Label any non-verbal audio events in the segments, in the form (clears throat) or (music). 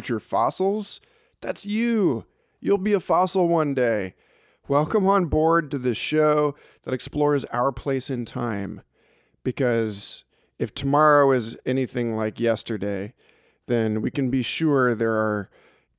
Future fossils. That's you. You'll be a fossil one day. Welcome on board to the show that explores our place in time. Because if tomorrow is anything like yesterday, then we can be sure there are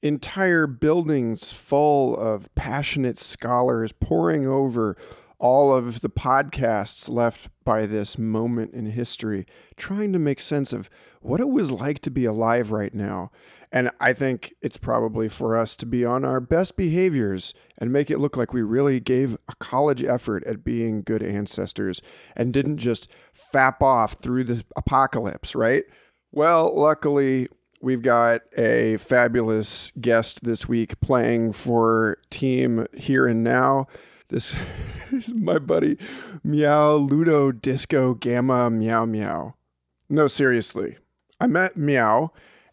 entire buildings full of passionate scholars poring over all of the podcasts left by this moment in history, trying to make sense of what it was like to be alive right now. And I think it's probably for us to be on our best behaviors and make it look like we really gave a college effort at being good ancestors and didn't just fap off through the apocalypse, right? Well, luckily, we've got a fabulous guest this week playing for Team Here and Now. This (laughs) is my buddy Meow Ludo Disco Gamma Meow Meow. No, seriously. I met Meow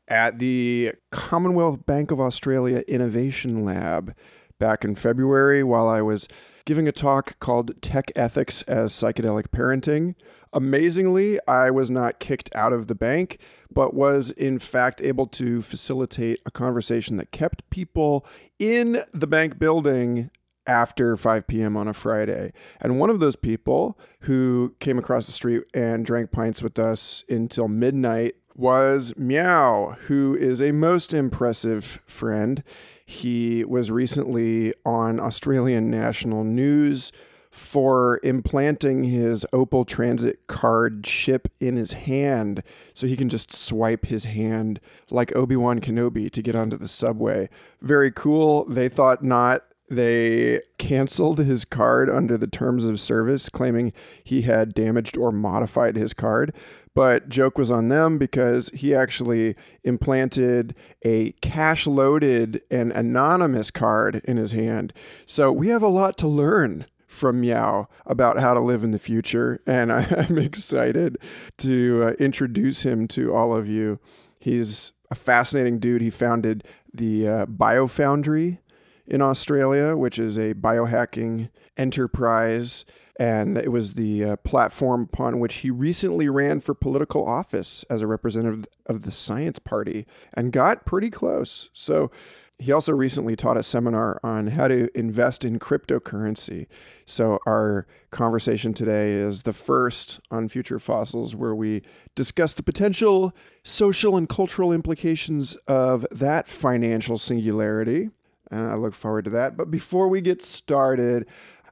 at the Commonwealth Bank of Australia Innovation Lab back in February while I was giving a talk called Tech Ethics as Psychedelic Parenting. Amazingly, I was not kicked out of the bank, but was in fact able to facilitate a conversation that kept people in the bank building after 5 p.m. on a Friday. And one of those people who came across the street and drank pints with us until midnight was Meow, who is a most impressive friend. He was recently on Australian national news for implanting his Opal Transit card chip in his hand so he can just swipe his hand like Obi Wan Kenobi to get onto the subway. Very cool. They thought not they canceled his card under the terms of service, claiming he had damaged or modified his card. But joke was on them because he actually implanted a cash loaded and anonymous card in his hand. So we have a lot to learn from Meow about how to live in the future. And (laughs) I, am excited to uh, introduce him to all of you. He's a fascinating dude. He founded the uh, BioFoundry in Australia, which is a biohacking enterprise. And it was the uh, platform upon which he recently ran for political office as a representative of the Science Party and got pretty close. So he also recently taught a seminar on how to invest in cryptocurrency. So, our conversation today is the first on Future Fossils, where we discuss the potential social and cultural implications of that financial singularity. And I look forward to that. But before we get started,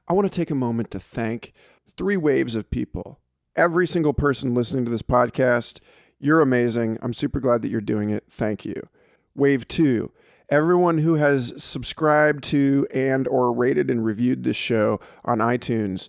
I want to take a moment to thank three waves of people. Every single person listening to this podcast, you're amazing. I'm super glad that you're doing it. Thank you. Wave two, everyone who has subscribed to and or rated and reviewed this show on iTunes.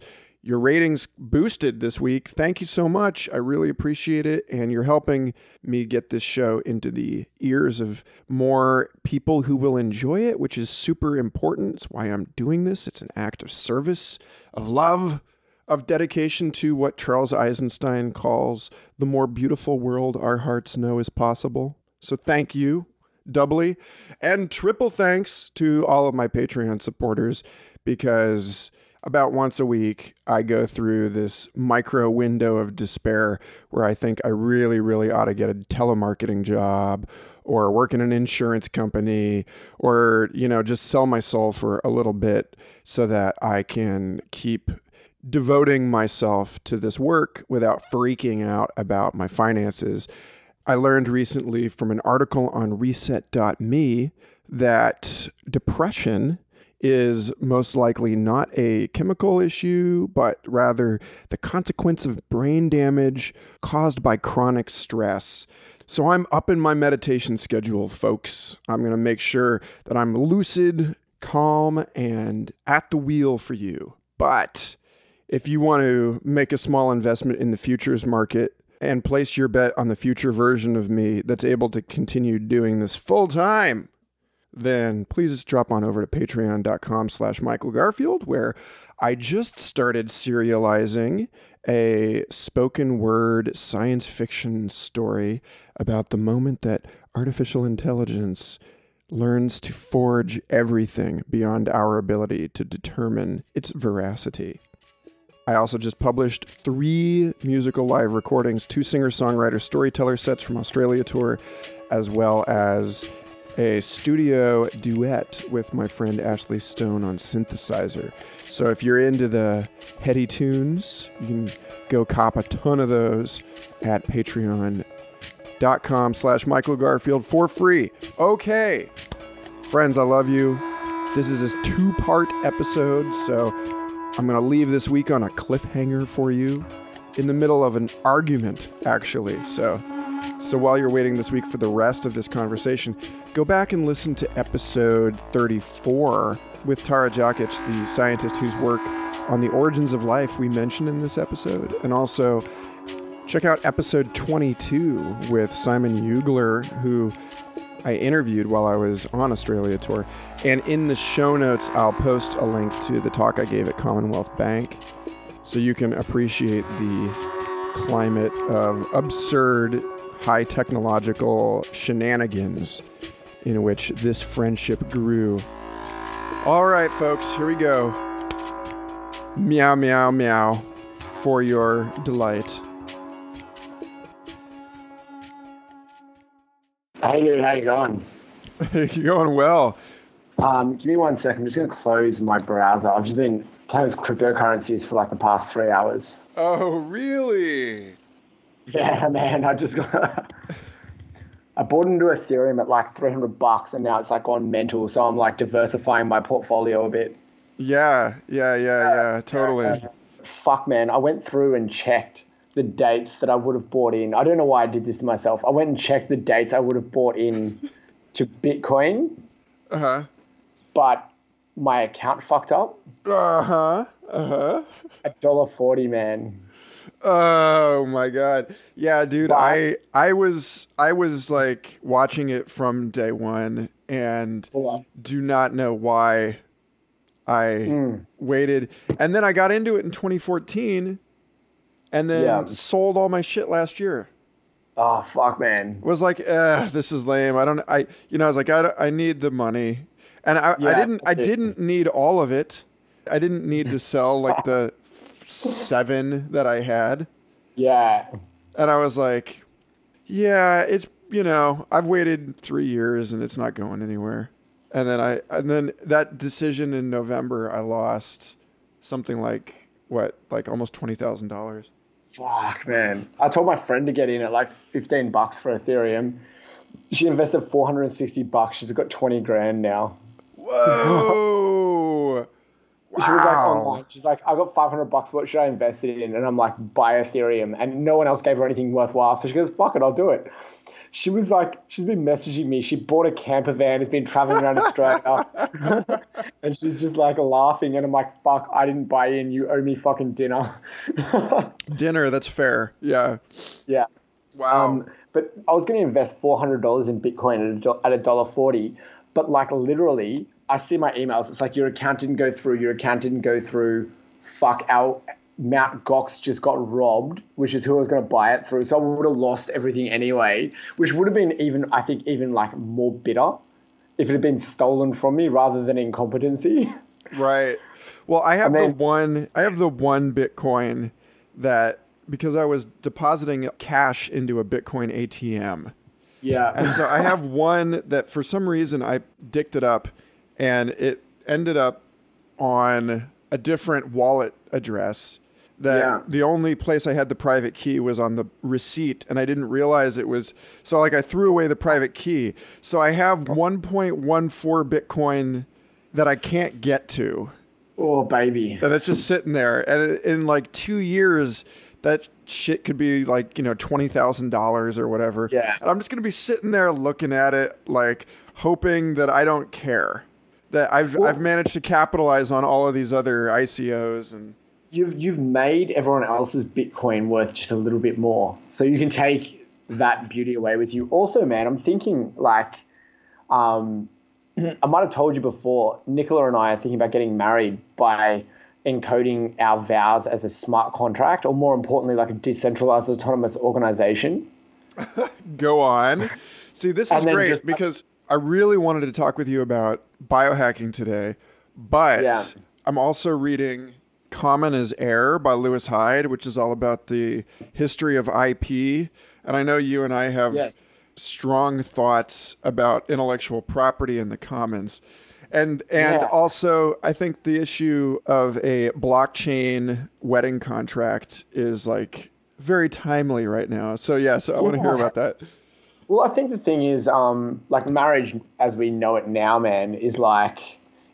Your ratings boosted this week. Thank you so much. I really appreciate it. And you're helping me get this show into the ears of more people who will enjoy it, which is super important. It's why I'm doing this. It's an act of service, of love, of dedication to what Charles Eisenstein calls the more beautiful world our hearts know is possible. So thank you doubly. And triple thanks to all of my Patreon supporters because about once a week I go through this micro window of despair where I think I really, really ought to get a telemarketing job or work in an insurance company or, you know, just sell my soul for a little bit so that I can keep devoting myself to this work without freaking out about my finances. I learned recently from an article on reset.me that depression is most likely not a chemical issue, but rather the consequence of brain damage caused by chronic stress. So I'm up in my meditation schedule, folks. I'm going to make sure that I'm lucid, calm, and at the wheel for you. But if you want to make a small investment in the futures market, and place your bet on the future version of me that's able to continue doing this full time, then please drop on over to patreon.com slash Michael Garfield, where I just started serializing a spoken word science fiction story about the moment that artificial intelligence learns to forge everything beyond our ability to determine its veracity. I also just published three musical live recordings, two singer songwriter storyteller sets from Australia tour, as well as a studio duet with my friend Ashley Stone on synthesizer. So if you're into the heady tunes, you can go cop a ton of those at patreon.com slash Michael Garfield for free. Okay. Friends, I love you. This is a two-part episode, so I'm going to leave this week on a cliffhanger for you in the middle of an argument, actually. So so while you're waiting this week for the rest of this conversation, go back and listen to episode 34 with Tara Jakic, the scientist whose work on the origins of life we mentioned in this episode. And also check out episode 22 with Simon Ugler, who I interviewed while I was on Australia tour. And in the show notes, I'll post a link to the talk I gave at Commonwealth Bank so you can appreciate the climate of absurd high technological shenanigans in which this friendship grew. All right, folks, here we go. Meow, meow, meow for your delight. Hey dude, how you going? (laughs) You're going well. Um, give me one second. I'm just going to close my browser. I've just been playing with cryptocurrencies for like the past three hours. Oh, really? Yeah, (laughs) man. I just got. (laughs) I bought into Ethereum at like 300 bucks, and now it's like gone mental. So I'm like diversifying my portfolio a bit. Yeah, yeah, yeah, yeah, totally. Fuck, man. I went through and checked the dates that I would have bought in. I don't know why I did this to myself. I went and checked the dates I would have bought in (laughs) to Bitcoin. Uh huh. But my account fucked up. Uh huh. Uh huh. A dollar forty, man. Oh my god. Yeah, dude, wow. I I was I was like watching it from day 1 and do not know why I mm. waited. And then I got into it in 2014 and then yeah. sold all my shit last year. Oh fuck, man. Was like, eh, this is lame. I don't I you know, I was like I, I need the money. And I, yeah, I didn't I didn't need all of it. I didn't need to sell like the seven that I had. Yeah. And I was like, yeah, it's, you know, I've waited three years and it's not going anywhere. And then I, and then that decision in November, I lost something like, what, like almost $20,000. Fuck, man. I told my friend to get in at like 15 bucks for Ethereum. She invested 460 bucks. She's got 20 grand now. Whoa. (laughs) Wow. She was like, oh She's like, I got 500 bucks. What should I invest it in? And I'm like, buy Ethereum. And no one else gave her anything worthwhile. So she goes, fuck it, I'll do it. She was like, she's been messaging me. She bought a camper van, has been traveling around Australia. (laughs) and she's just like laughing. And I'm like, fuck, I didn't buy in. You owe me fucking dinner. (laughs) dinner, that's fair. Yeah. Yeah. Wow. Um, but I was going to invest $400 in Bitcoin at a dollar 40. But like literally, I see my emails. It's like your account didn't go through. Your account didn't go through. Fuck, our Mount Gox just got robbed, which is who I was going to buy it through. So I would have lost everything anyway, which would have been even, I think, even like more bitter if it had been stolen from me rather than incompetency. (laughs) Right. Well, I have then, the one. I have the one Bitcoin that because I was depositing cash into a Bitcoin ATM. Yeah. And so I have one that for some reason I dicked it up and it ended up on a different wallet address that yeah. the only place I had the private key was on the receipt and I didn't realize it was so like I threw away the private key. So I have 1.14 Bitcoin that I can't get to. Oh baby. And it's just sitting there and in like 2 years that shit could be like, you know, $20,000 or whatever. Yeah. And I'm just going to be sitting there looking at it like hoping that I don't care that I've well, I've managed to capitalize on all of these other ICOs and you've you've made everyone else's Bitcoin worth just a little bit more. So you can take that beauty away with you. Also, man, I'm thinking like um, (clears throat) I might have told you before, Nicola and I are thinking about getting married by encoding our vows as a smart contract, or more importantly, like a decentralized autonomous organization. (laughs) Go on. See, this is great just, because I really wanted to talk with you about biohacking today, but yeah. I'm also reading Common as Air by Lewis Hyde, which is all about the history of IP. And I know you and I have yes. strong thoughts about intellectual property in the commons. And and Yeah. also I think the issue of a blockchain wedding contract is like very timely right now. So yeah, so I want to hear about that. Well, I think the thing is, um, like marriage as we know it now, man, is like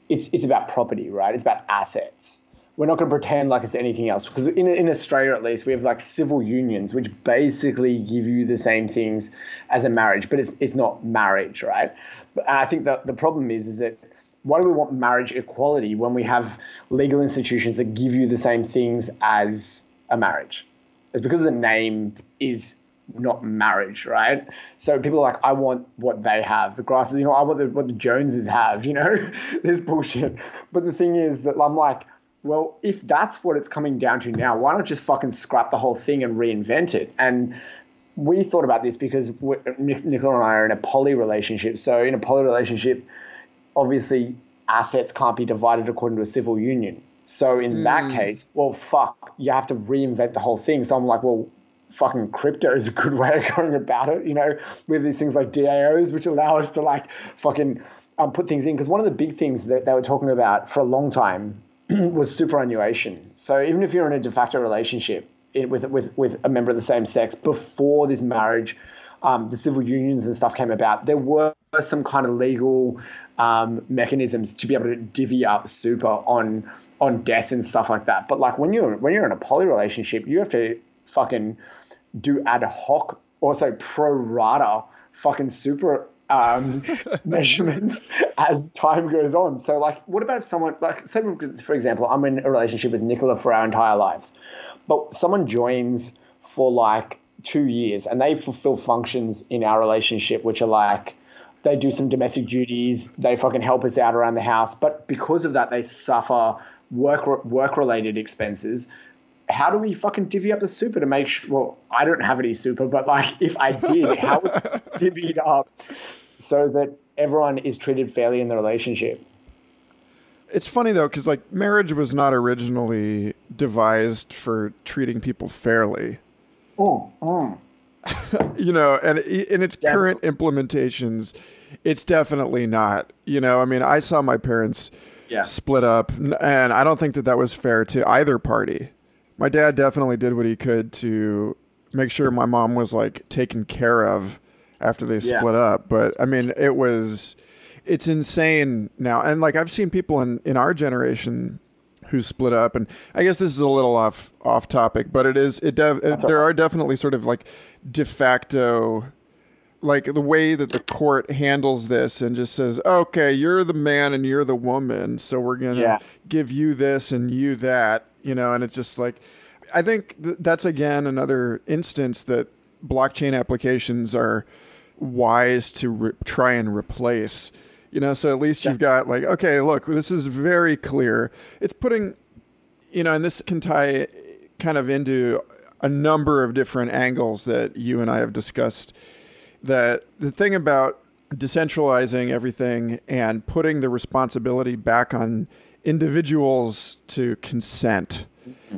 it's it's about property, right? It's about assets. We're not going to pretend like it's anything else because in in Australia, at least, we have like civil unions, which basically give you the same things as a marriage, but it's it's not marriage, right? But I think that the problem is is that why do we want marriage equality when we have legal institutions that give you the same things as a marriage? It's because the name is not marriage, right? So people are like, I want what they have. The grasses, you know, I want the, what the Joneses have, you know? (laughs) this bullshit. But the thing is that I'm like, well, if that's what it's coming down to now, why not just fucking scrap the whole thing and reinvent it? And we thought about this because Nicola and I are in a poly relationship. So in a poly relationship, obviously assets can't be divided according to a civil union. So in that hmm. case, well, fuck, you have to reinvent the whole thing. So I'm like, well, fucking crypto is a good way of going about it. You know, have these things like DAOs, which allow us to like fucking um, put things in. Because one of the big things that they were talking about for a long time (clears throat) was superannuation. So even if you're in a de facto relationship with with with a member of the same sex before this marriage, um, the civil unions and stuff came about, there were some kind of legal um, mechanisms to be able to divvy up super on on death and stuff like that. But like when you're when you're in a poly relationship, you have to fucking do ad hoc, also pro rata fucking super um, (laughs) measurements as time goes on. So, like, what about if someone, like, say, for example, I'm in a relationship with Nicola for our entire lives, but someone joins for like two years and they fulfill functions in our relationship, which are like, they do some domestic duties, they fucking help us out around the house, but because of that, they suffer work work related expenses how do we fucking divvy up the super to make sure? Well, I don't have any super, but like if I did, how would we (laughs) divvy it up so that everyone is treated fairly in the relationship? It's funny though, because like marriage was not originally devised for treating people fairly. Oh, oh. (laughs) you know, and in its Yeah. current implementations, it's definitely not. You know, I mean, I saw my parents Yeah. split up, and I don't think that that was fair to either party. My dad definitely did what he could to make sure my mom was like taken care of after they Yeah. split up. But I mean, it was, it's insane now. And like, I've seen people in, in our generation who split up and i guess this is a little off off topic but it is it, def, it there are definitely sort of like de facto like the way that the court handles this and just says okay you're the man and you're the woman so we're gonna Yeah. give you this and you that you know and it's just like i think th- that's again another instance that blockchain applications are wise to re- try and replace you know so at least you've got like okay look this is very clear it's putting you know and this can tie kind of into a number of different angles that you and i have discussed that the thing about decentralizing everything and putting the responsibility back on individuals to consent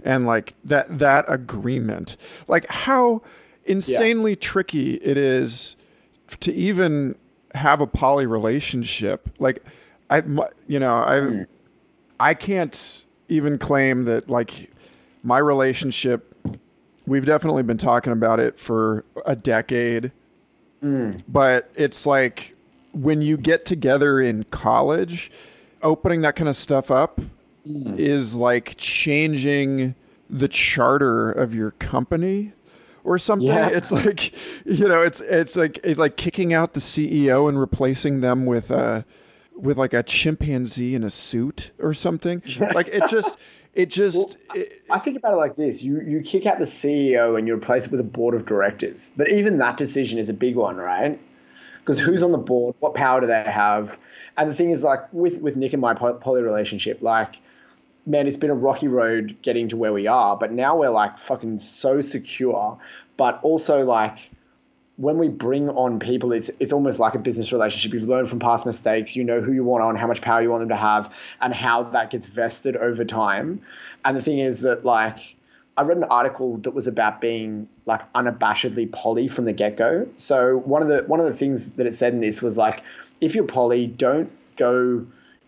and like that that agreement like how insanely tricky it is to even have a poly relationship. Like i you know i hmm. i can't even claim that like my relationship we've definitely been talking about it for a decade Mm. but it's like when you get together in college opening that kind of stuff up mm. is like changing the charter of your company or something. Yeah. it's like (laughs) you know it's it's like it, like kicking out the CEO and replacing them with a with like a chimpanzee in a suit or something. (laughs) Like it just it just it, I think about it like this: you you kick out the CEO and you replace it with a board of directors. But even that decision is a big one, right? Because who's on the board? What power do they have? And the thing is, like with with Nick and my poly relationship, like man, it's been a rocky road getting to where we are. But now we're like fucking so secure. But also like when we bring on people, it's it's almost like a business relationship. You've learned from past mistakes. You know who you want on, how much power you want them to have, and how that gets vested over time. And the thing is that like I read an article that was about being like unabashedly poly from the get go. So one of the one of the things that it said in this was like, if you're poly, don't go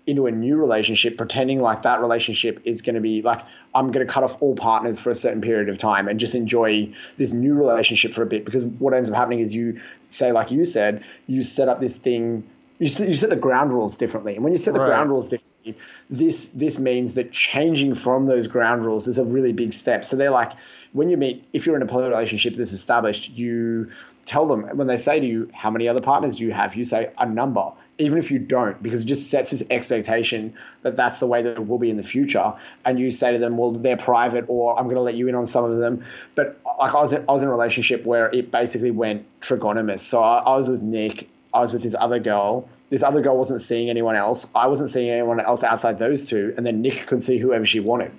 into a new relationship pretending like that relationship is going to be like I'm going to cut off all partners for a certain period of time and just enjoy this new relationship for a bit. Because what ends up happening is you say like you said you set up this thing you set, you set the ground rules differently. And when you set the Right. ground rules differently this this means that changing from those ground rules is a really big step. So they're like when you meet if you're in a poly relationship that's established you tell them when they say to you how many other partners do you have? You say a number even if you don't because it just sets this expectation that that's the way that it will be in the future. And you say to them well they're private or i'm going to let you in on some of them. But like i was in, I was in a relationship where it basically went trigonomous so I, I was with nick i was with this other girl. This other girl wasn't seeing anyone else. I wasn't seeing anyone else outside those two. And then nick could see whoever she wanted.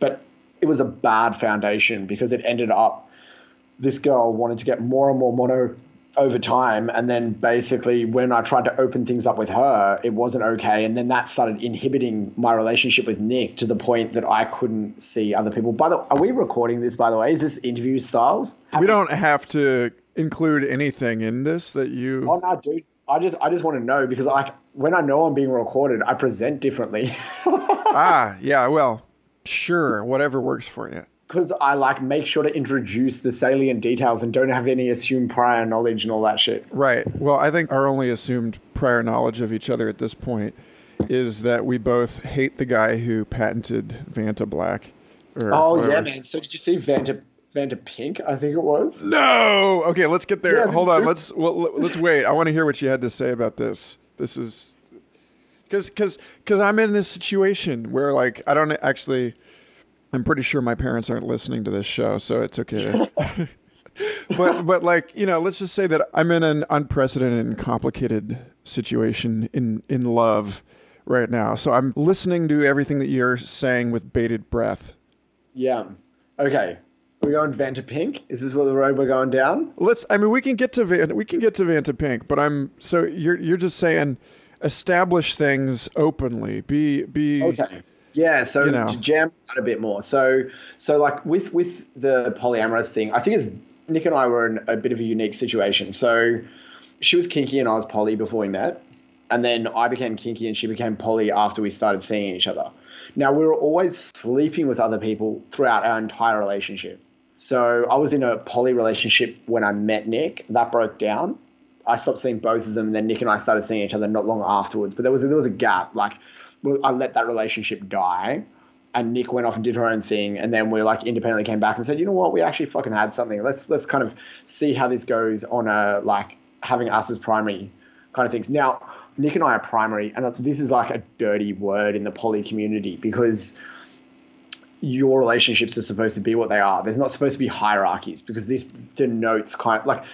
But it was a bad foundation because it ended up this girl wanted to get more and more mono over time and then basically when i tried to open things up with her it wasn't okay and then that started inhibiting my relationship with nick to the point that i couldn't see other people by the are we recording this by the way is this interview styles We don't have to include anything in this that you. oh no dude i just i just want to know because like when i know i'm being recorded i present differently (laughs) ah, yeah. Well, sure. Whatever works for you. Because i like make sure to introduce the salient details and don't have any assumed prior knowledge and all that shit Right. Well, I think our only assumed prior knowledge of each other at this point is that we both hate the guy who patented Vanta Black. Or Oh yeah, man. So did you see Vanta Vanta Pink? I think it was. No. Okay, let's get there. Yeah, Hold on. Let's well, let's wait. I want to hear what you had to say about this. This is because because because I'm in this situation where like I don't actually. I'm pretty sure my parents aren't listening to this show, so it's okay. (laughs) but but like you know, let's just say that I'm in an unprecedented and complicated situation in in love right now. So I'm listening to everything that you're saying with bated breath. Yeah. Okay. We're going Vanta Pink. Is this what the road we're going down? Let's. I mean, we can get to Van, we can get to Vanta Pink, but I'm so you're you're just saying establish things openly. Be be Okay. Yeah, so You know. to jam out a bit more. So so like with with the polyamorous thing, I think it's Nick and I were in a bit of a unique situation. So she was kinky and I was poly before we met. And then I became kinky and she became poly after we started seeing each other. Now we were always sleeping with other people throughout our entire relationship. So I was in a poly relationship when I met Nick. That broke down. I stopped seeing both of them, and then Nick and I started seeing each other not long afterwards. But there was there was a gap. Like I let that relationship die, and Nick went off and did her own thing, and then we like independently came back and said, you know what, we actually fucking had something. Let's let's kind of see how this goes on a like having us as primary kind of things. Now Nick and I are primary, and this is like a dirty word in the poly community because your relationships are supposed to be what they are. There's not supposed to be hierarchies because this denotes kind of like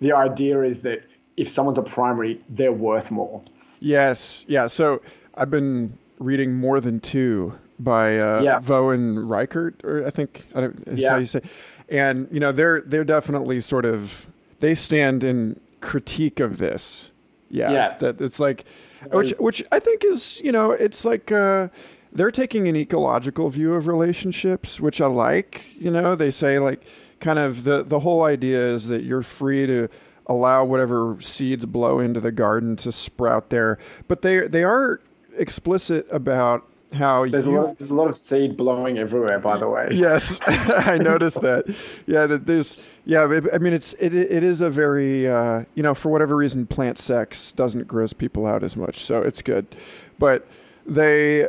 the idea is that if someone's a primary, they're worth more. yes yeah. So I've been reading more than two by uh, Yeah. Voen Reichert, or I think I don't Yeah. how you say, and you know they're they're definitely sort of they stand in critique of this. Yeah, Yeah. that it's like which which I think is you know it's like uh, they're taking an ecological view of relationships, which I like. You know, they say like kind of the the whole idea is that you're free to allow whatever seeds blow into the garden to sprout there, but they they are explicit about how There's you a lot of, there's a lot of seed blowing everywhere, by the way. yes (laughs) (laughs) i noticed that yeah that there's yeah i mean it's it, it is a very uh, you know for whatever reason plant sex doesn't gross people out as much so it's good but they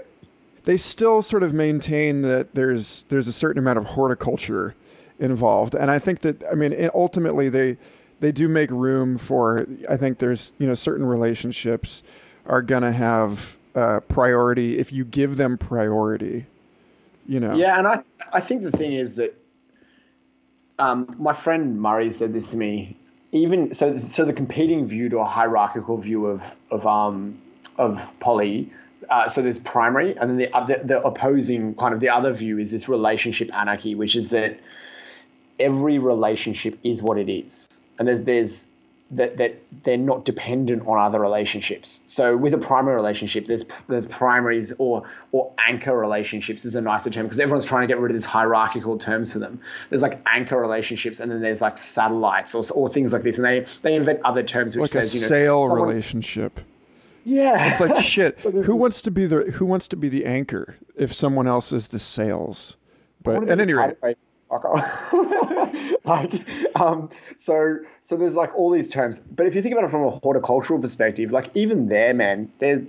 they still sort of maintain that there's there's a certain amount of horticulture involved and i think that i mean ultimately they they do make room for i think there's you know certain relationships are going to have uh, priority if you give them priority you know Yeah, and I I think the thing is that um, my friend Murray said this to me. Even so, so the competing view to a hierarchical view of of um of poly. Uh, so there's primary, and then the other the opposing kind of the other view is this relationship anarchy, which is that every relationship is what it is, and there's there's that that they're not dependent on other relationships. So with a primary relationship, there's there's primaries or or anchor relationships is a nicer term because everyone's trying to get rid of these hierarchical terms for them. There's like anchor relationships, and then there's like satellites or or things like this, and they they invent other terms which like says you know sale someone- relationship. Yeah, It's like (laughs) shit. So who wants to be the Who wants to be the anchor if someone else is the sales? But at any rate. (laughs) like, um, so so there's like all these terms, but if you think about it from a horticultural perspective, like even there, man, there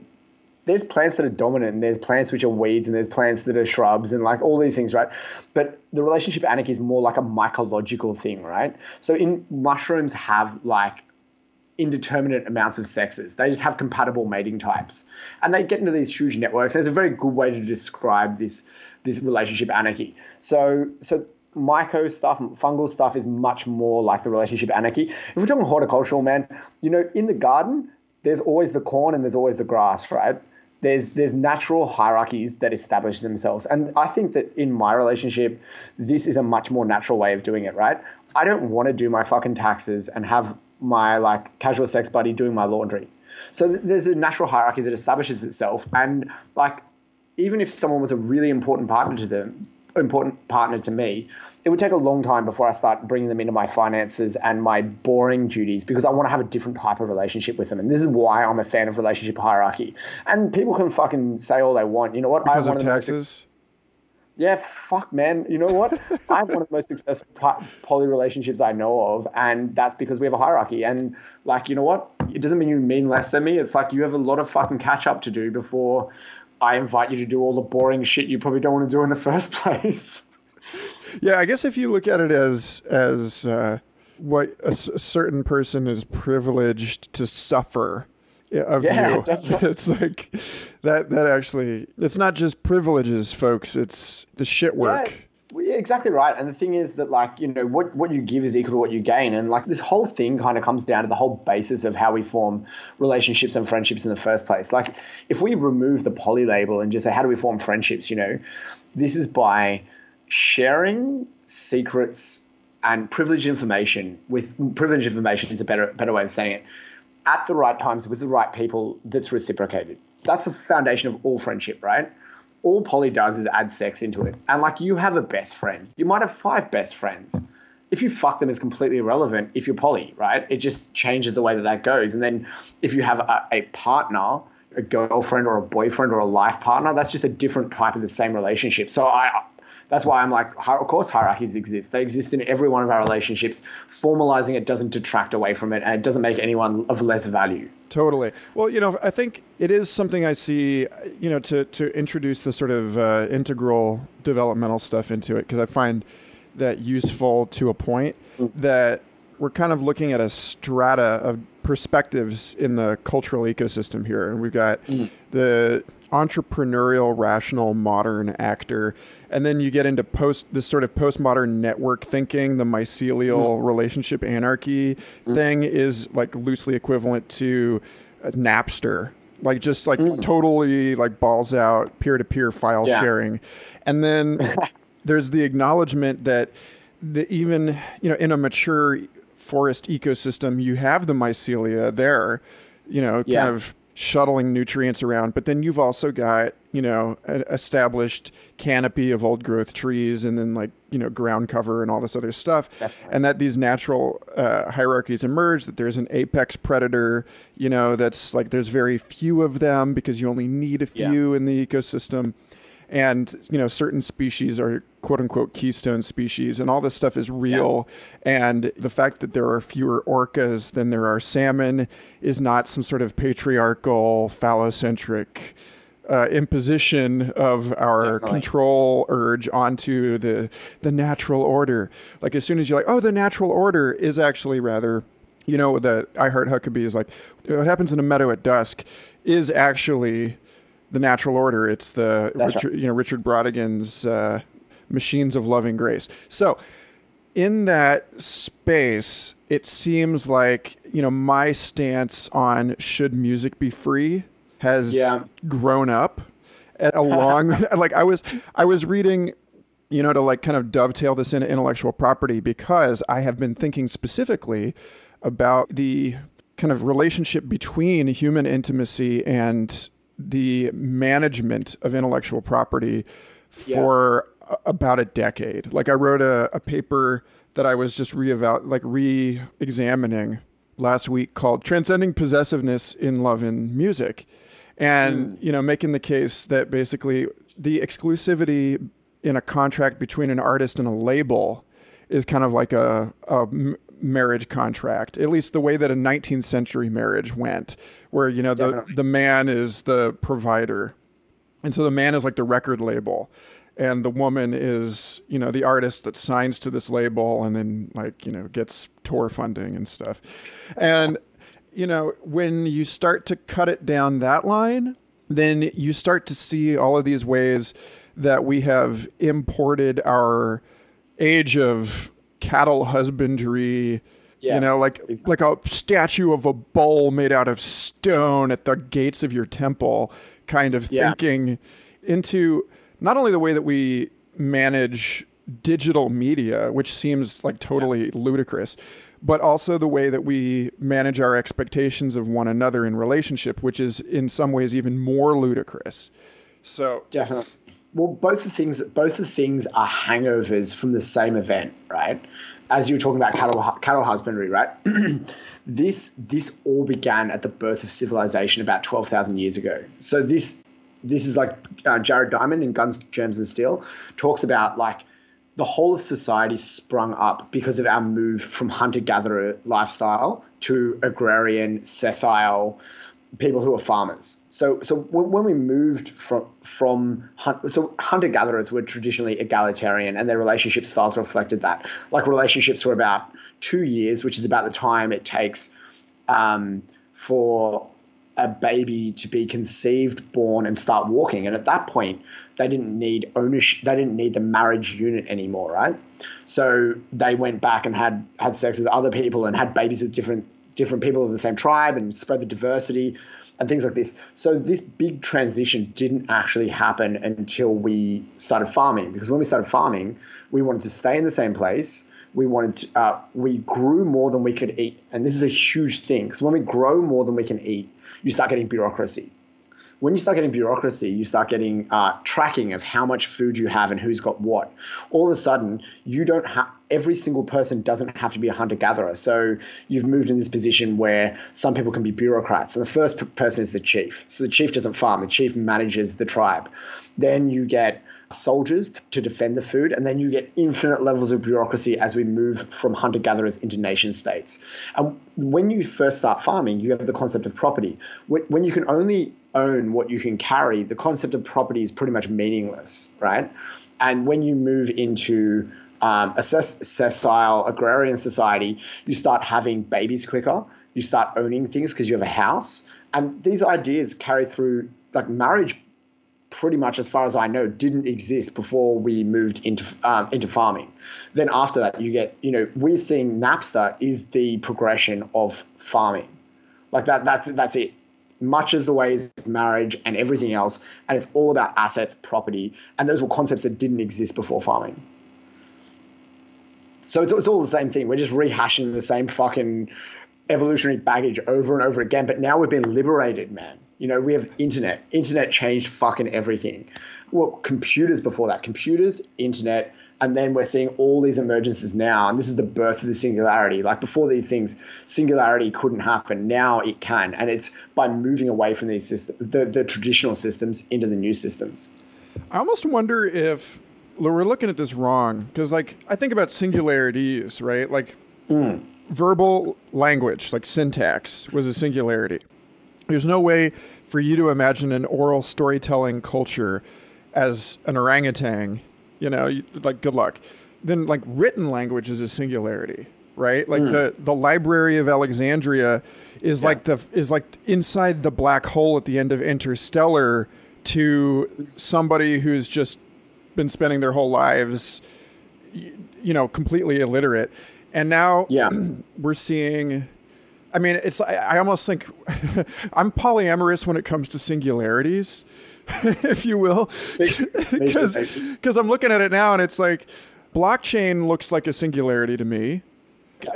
there's plants that are dominant, and there's plants which are weeds, and there's plants that are shrubs, and like all these things, right? But the relationship anarchy is more like a mycological thing, right? So in mushrooms have like indeterminate amounts of sexes. They just have compatible mating types, and they get into these huge networks. There's a very good way to describe this this relationship anarchy. So so myco stuff, fungal stuff is much more like the relationship anarchy. If we're talking horticultural, man, you know, in the garden, there's always the corn and there's always the grass, right? There's there's natural hierarchies that establish themselves, and I think that in my relationship, this is a much more natural way of doing it, right? I don't want to do my fucking taxes and have my like casual sex buddy doing my laundry. So th- there's a natural hierarchy that establishes itself, and like even if someone was a really important partner to them, important partner to me, it would take a long time before I start bringing them into my finances and my boring duties because I want to have a different type of relationship with them. And this is why I'm a fan of relationship hierarchy. And people can fucking say all they want. You know what? because I of have of taxes. yeah, fuck, man. You know what? (laughs) I have one of the most successful poly relationships I know of, and that's because we have a hierarchy. And like, you know what? It doesn't mean you mean less than me. It's like you have a lot of fucking catch up to do before I invite you to do all the boring shit you probably don't want to do in the first (laughs) place. Yeah, I guess if you look at it as as uh, what a, s- a certain person is privileged to suffer of Yeah, you, definitely. (laughs) it's like that. That actually, it's not just privileges, folks. It's the shit work. Yeah, yeah, exactly right. And the thing is that, like, you know, what, what you give is equal to what you gain. And, like, this whole thing kind of comes down to the whole basis of how we form relationships and friendships in the first place. Like, if we remove the poly label and just say, how do we form friendships, you know, this is by sharing secrets and privileged information with privileged information is a better better way of saying it at the right times with the right people that's reciprocated. That's the foundation of all friendship, right? All poly does is add sex into it. And like you have a best friend. You might have five best friends. If you fuck them, it's completely irrelevant if you're poly, right? It just changes the way that that goes. And then if you have a, a partner, a girlfriend or a boyfriend or a life partner, that's just a different type of the same relationship. So I that's why I'm like, of course, hierarchies exist. They exist in every one of our relationships. Formalizing it doesn't detract away from it, and it doesn't make anyone of less value. Totally. Well, you know, I think it is something I see, you know, to, to introduce the sort of uh, integral developmental stuff into it, because I find that useful to a point that we're kind of looking at a strata of perspectives in the cultural ecosystem here. And we've got mm. the entrepreneurial, rational, modern actor. And then you get into post this sort of postmodern network thinking, the mycelial mm. relationship anarchy mm. thing is like loosely equivalent to Napster. Like just like totally like balls out peer to peer file Yeah. sharing. And then (laughs) there's the acknowledgement that the even you know in a mature forest ecosystem you have the mycelia there you know Yeah. kind of shuttling nutrients around but then you've also got you know an established canopy of old growth trees and then like you know ground cover and all this other stuff and that these natural uh, hierarchies emerge that there's an apex predator you know that's like there's very few of them because you only need a Yeah. few in the ecosystem and you know certain species are quote unquote keystone species and all this stuff is real. And the fact that there are fewer orcas than there are salmon is not some sort of patriarchal phallocentric uh, imposition of our Definitely. control urge onto the the natural order. Like as soon as you're like oh the natural order is actually rather you know the i heart huckabee is like what happens in a meadow at dusk is actually the natural order. It's the Richard, you know Richard Brautigan's uh, Machines of Loving Grace. So in that space, it seems like you know my stance on should music be free has Yeah. grown up (laughs) along. (laughs) like I was I was reading you know, to like kind of dovetail this into intellectual property because I have been thinking specifically about the kind of relationship between human intimacy and the management of intellectual property for yeah. a, about a decade. Like I wrote a, a paper that I was just re-eval- like re-examining last week called Transcending Possessiveness in Love and Music. And, mm. you know, making the case that basically the exclusivity in a contract between an artist and a label is kind of like a, a marriage contract, at least the way that a 19th century marriage went, where, you know, the, the man is the provider. And so the man is like the record label and the woman is you know the artist that signs to this label and then like you know gets tour funding and stuff and you know when you start to cut it down that line then you start to see all of these ways that we have imported our age of cattle husbandry yeah, you know like exactly. like a statue of a bull made out of stone at the gates of your temple kind of yeah. thinking into not only the way that we manage digital media, which seems like totally yeah. ludicrous, but also the way that we manage our expectations of one another in relationship, which is in some ways even more ludicrous. So definitely. Well, both the things both the things are hangovers from the same event, right? As you were talking about cattle cattle husbandry, right? (clears throat) this this all began at the birth of civilization about twelve thousand years ago. So this this is like uh, Jared Diamond in Guns, Germs, and Steel talks about like the whole of society sprung up because of our move from hunter gatherer lifestyle to agrarian, sessile people who are farmers. So, so when, when we moved from from so hunter gatherers were traditionally egalitarian, and their relationship styles reflected that. Like relationships were about two years, which is about the time it takes um, for a baby to be conceived, born, and start walking. And at that point, they didn't need ownership. They didn't need the marriage unit anymore, right? So they went back and had had sex with other people and had babies with different different people of the same tribe and spread the diversity and things like this. So this big transition didn't actually happen until we started farming. Because when we started farming, we wanted to stay in the same place. We wanted to, uh, we grew more than we could eat, and this is a huge thing. Because when we grow more than we can eat, you start getting bureaucracy. When you start getting bureaucracy, you start getting uh, tracking of how much food you have and who's got what. All of a sudden, you don't have every single person doesn't have to be a hunter gatherer. So you've moved in this position where some people can be bureaucrats. And the first person is the chief. So the chief doesn't farm, the chief manages the tribe. Then you get soldiers to defend the food, and then you get infinite levels of bureaucracy as we move from hunter gatherers into nation states. And when you first start farming, you have the concept of property. When you can only own what you can carry, the concept of property is pretty much meaningless, right? And when you move into um, a sessile agrarian society, you start having babies quicker. You start owning things because you have a house. And these ideas carry through like marriage pretty much, as far as I know, didn't exist before we moved into um, into farming. Then after that, you get you know we're seeing Napster is the progression of farming, like that. That's that's it. Much as the ways marriage and everything else, and it's all about assets, property, and those were concepts that didn't exist before farming. So it's, it's all the same thing. We're just rehashing the same fucking evolutionary baggage over and over again. But now we've been liberated, man. You know, we have internet. Internet changed fucking everything. Well, computers before that, computers, internet, and then we're seeing all these emergences now. And this is the birth of the singularity. Like before these things, singularity couldn't happen. Now it can. And it's by moving away from these systems, the, the traditional systems into the new systems. I almost wonder if we're looking at this wrong because, like, I think about singularities, right? Like, mm. verbal language, like syntax, was a singularity. There's no way for you to imagine an oral storytelling culture as an orangutan, you know, you, like good luck. Then like written language is a singularity, right? Like mm. the the Library of Alexandria is yeah. like the is like inside the black hole at the end of Interstellar to somebody who's just been spending their whole lives you know completely illiterate and now yeah. (clears throat) we're seeing I mean, it's I, I almost think (laughs) I'm polyamorous when it comes to singularities, (laughs) if you will, (laughs) because I'm looking at it now and it's like blockchain looks like a singularity to me.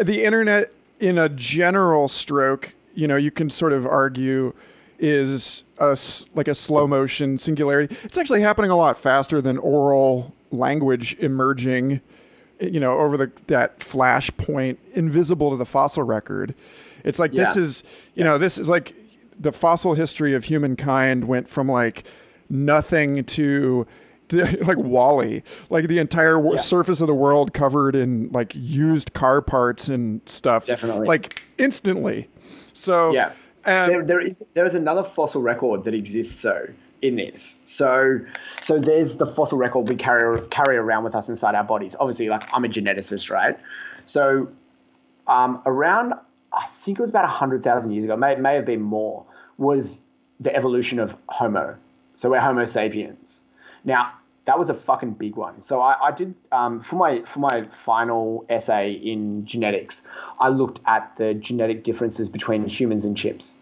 The internet in a general stroke, you know, you can sort of argue is a, like a slow motion singularity. It's actually happening a lot faster than oral language emerging, you know, over the that flash point invisible to the fossil record. It's like this is, you know, this is like the fossil history of humankind went from like nothing to to, (laughs) like Wally, like the entire Yeah. surface of the world covered in like used car parts and stuff. Definitely. like instantly. So Yeah. and there, there is there is another fossil record that exists though in this. So so there's the fossil record we carry carry around with us inside our bodies. Obviously, like I'm a geneticist, right? So um, around I think it was about hundred thousand years ago, may may have been more, was the evolution of Homo. So we're Homo sapiens. Now that was a fucking big one. So I, I did um, for my for my final essay in genetics, I looked at the genetic differences between humans and chimps.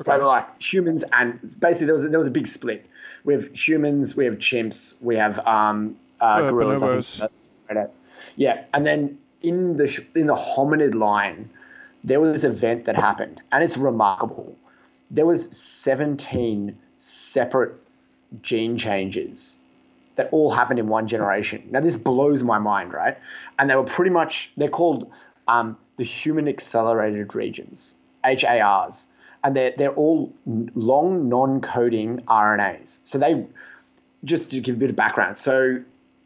Okay. Like, like humans and basically there was a, there was a big split. We have humans, we have chimps, we have um, uh, Uh, gorillas. I think right. Yeah, and then in the in the hominid line, there was this event that happened, and it's remarkable. There was 17 separate gene changes that all happened in one generation. Now this blows my mind, right? And they were pretty much they're called um, the human accelerated regions, HARs, and they're they're all long non-coding RNAs. So they just to give a bit of background. So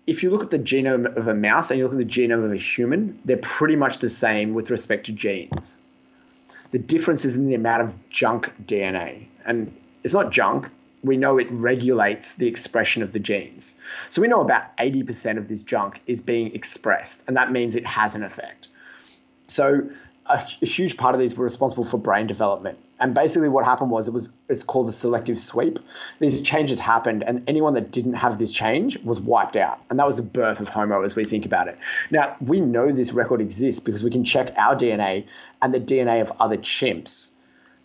if you look at the genome of a mouse and you look at the genome of a human, they're pretty much the same with respect to genes. The difference is in the amount of junk DNA. And it's not junk. We know it regulates the expression of the genes. So we know about 80% of this junk is being expressed, and that means it has an effect. So a, a huge part of these were responsible for brain development. And basically what happened was it was it's called a selective sweep. These changes happened and anyone that didn't have this change was wiped out. And that was the birth of Homo as we think about it. Now, we know this record exists because we can check our DNA and the DNA of other chimps.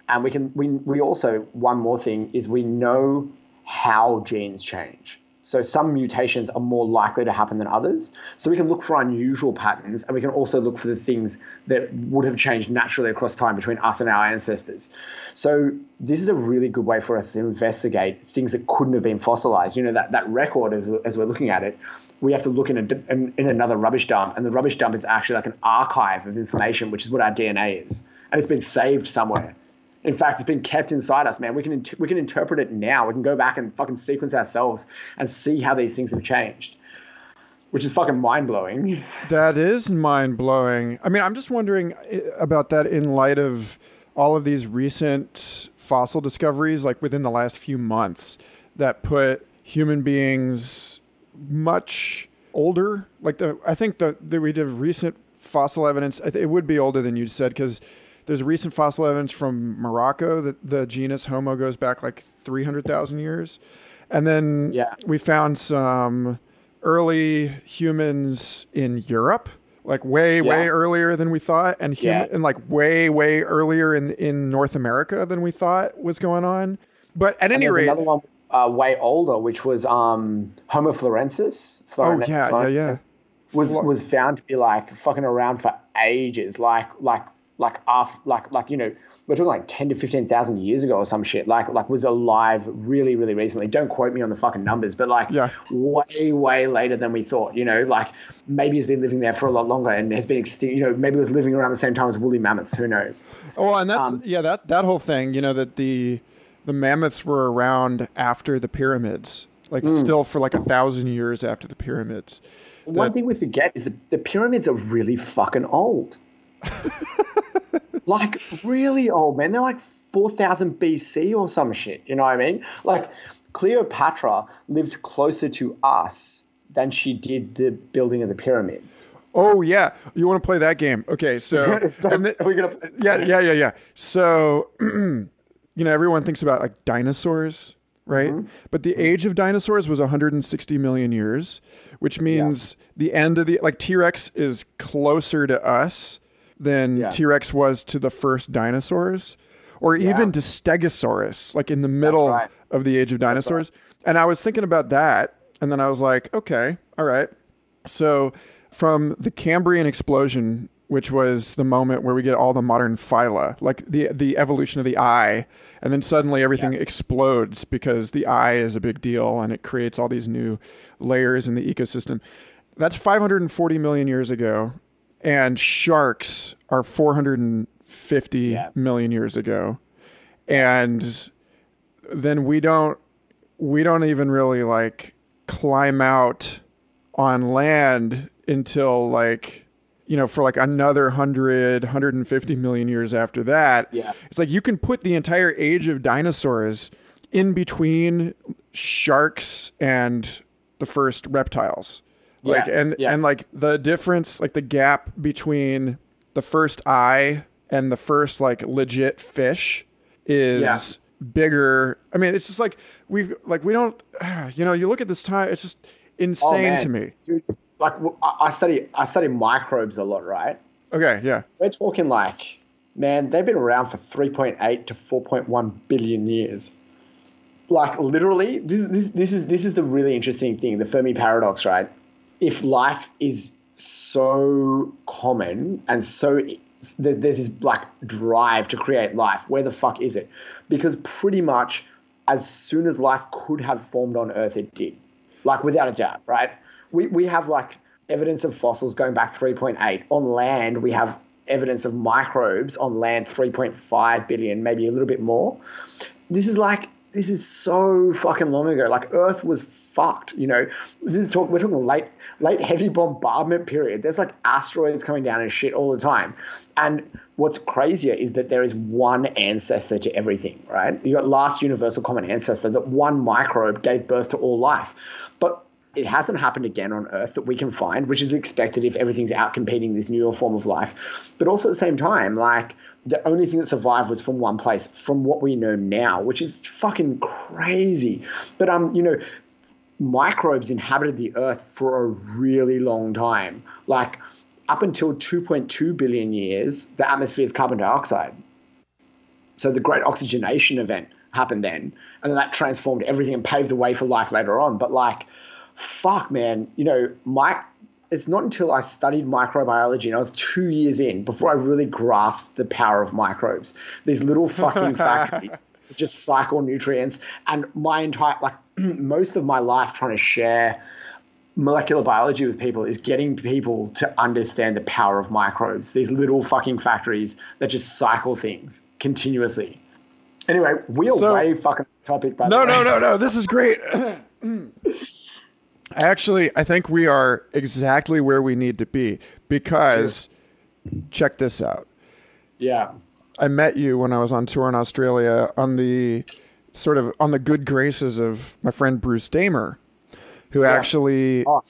And we can we we also one more thing is we know how genes change. So some mutations are more likely to happen than others. So we can look for unusual patterns and we can also look for the things that would have changed naturally across time between us and our ancestors. So this is a really good way for us to investigate things that couldn't have been fossilized. You know, that, that record as, as we're looking at it, we have to look in, a, in, in another rubbish dump and the rubbish dump is actually like an archive of information, which is what our DNA is. And it's been saved somewhere. In fact, it's been kept inside us, man. We can int- we can interpret it now. We can go back and fucking sequence ourselves and see how these things have changed, which is fucking mind blowing. That is mind blowing. I mean, I'm just wondering eh, about that in light of all of these recent fossil discoveries, like within the last few months, that put human beings much older. Like the, I think the, the we did recent fossil evidence. It would be older than you said because there's recent fossil evidence from Morocco that the genus Homo goes back like 300,000 years, and then Yeah. we found some early humans in Europe, like way way earlier than we thought, and human, Yeah. and like way way earlier in in North America than we thought was going on. But at any rate, another one uh, way older, which was um, Homo florensis. oh Floren- yeah, yeah, yeah. was was found to be like fucking around for ages, like like like after like like you know we're talking like ten to fifteen thousand years ago or some shit. Like like was alive really really recently. Don't quote me on the fucking numbers, but like Yeah. way way later than we thought. You know, like maybe he's been living there for a lot longer and has been extinct. You know, maybe was living around the same time as woolly mammoths. Who knows? Oh, and that's Um, yeah, that that whole thing, you know, that the the mammoths were around after the pyramids, like Hmm. still for like a thousand years after the pyramids. One That- thing we forget is that the pyramids are really fucking old. (laughs) like really old, man. They're like 4000 BC or some shit. You know what I mean? Like Cleopatra lived closer to us than she did the building of the pyramids. Oh yeah, you want to play that game? Okay, so, (laughs) So, and the- are we gonna play yeah, yeah, yeah, yeah. So, (clears throat) you know, everyone thinks about like dinosaurs, right? Mm-hmm. But the age of dinosaurs was 160 million years, which means the end of the like T Rex is closer to us than Yeah. T Rex was to the first dinosaurs, or even to Stegosaurus, like in the middle right. of the age of dinosaurs. And I was thinking about that, and then I was like, okay, all right. So, from the Cambrian explosion which was the moment where we get all the modern phyla, like the the evolution of the eye, and then suddenly everything yeah. explodes because the eye is a big deal and it creates all these new layers in the ecosystem. That's 540 million years ago, and sharks are 450 yeah. million years ago, and then we don't we don't even really like climb out on land until like you know for like another 100 150 million years after that. Yeah. It's like you can put the entire age of dinosaurs in between sharks and the first reptiles like yeah. and yeah. and like the difference like the gap between the first eye and the first like legit fish is yeah. bigger i mean it's just like we like we don't (sighs) you know you look at this time it's just oh, insane oh, to me Dude, like i study i study microbes a lot right okay yeah we're talking like man they've been around for 3.8 to 4.1 billion years like literally this, this this is this is the really interesting thing the fermi paradox right if life is so common and so there's this like drive to create life where the fuck is it? Because pretty much as soon as life could have formed on earth it did. Like without a doubt right? We, we have like evidence of fossils going back 3.8 on land we have evidence of microbes on land 3.5 billion maybe a little bit more. This is like this is so fucking long ago. Like earth was fucked you know this is talk, we're talking late late heavy bombardment period. There's like asteroids coming down and shit all the time. And what's crazier is that there is one ancestor to everything, right? You got last universal common ancestor that one microbe gave birth to all life. But it hasn't happened again on Earth that we can find, which is expected if everything's out competing this newer form of life. But also at the same time, like the only thing that survived was from one place, from what we know now, which is fucking crazy. But um, you know, microbes inhabited the earth for a really long time. Like up until 2.2 billion years, the atmosphere is carbon dioxide. So the great oxygenation event happened then. And then that transformed everything and paved the way for life later on. But like, fuck, man, you know, my, it's not until I studied microbiology and I was two years in before I really grasped the power of microbes. These little fucking (laughs) factories just cycle nutrients. And my entire, like, (clears throat) most of my life trying to share molecular biology with people is getting people to understand the power of microbes, these little fucking factories that just cycle things continuously. Anyway, we are so, way fucking topic, by no, the way. No, no, no, This is great. (clears throat) Actually, I think we are exactly where we need to be because check this out. Yeah. I met you when I was on tour in Australia on the sort of on the good graces of my friend Bruce Damer, who yeah. actually oh,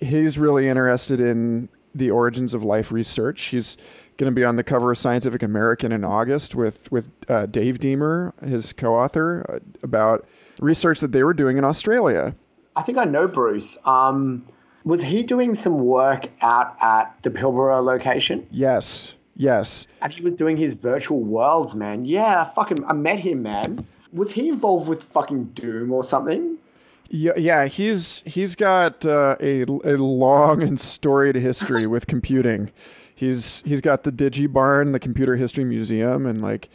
he's really interested in the origins of life research. He's going to be on the cover of Scientific American in August with with uh, Dave Deamer, his co-author, uh, about research that they were doing in Australia. I think I know Bruce. Um, was he doing some work out at the Pilbara location? Yes. Yes. And he was doing his virtual worlds, man. Yeah, fucking, I met him, man. Was he involved with fucking Doom or something? Yeah, yeah, he's he's got uh, a a long and storied history with computing. He's he's got the DigiBarn, the Computer History Museum, and like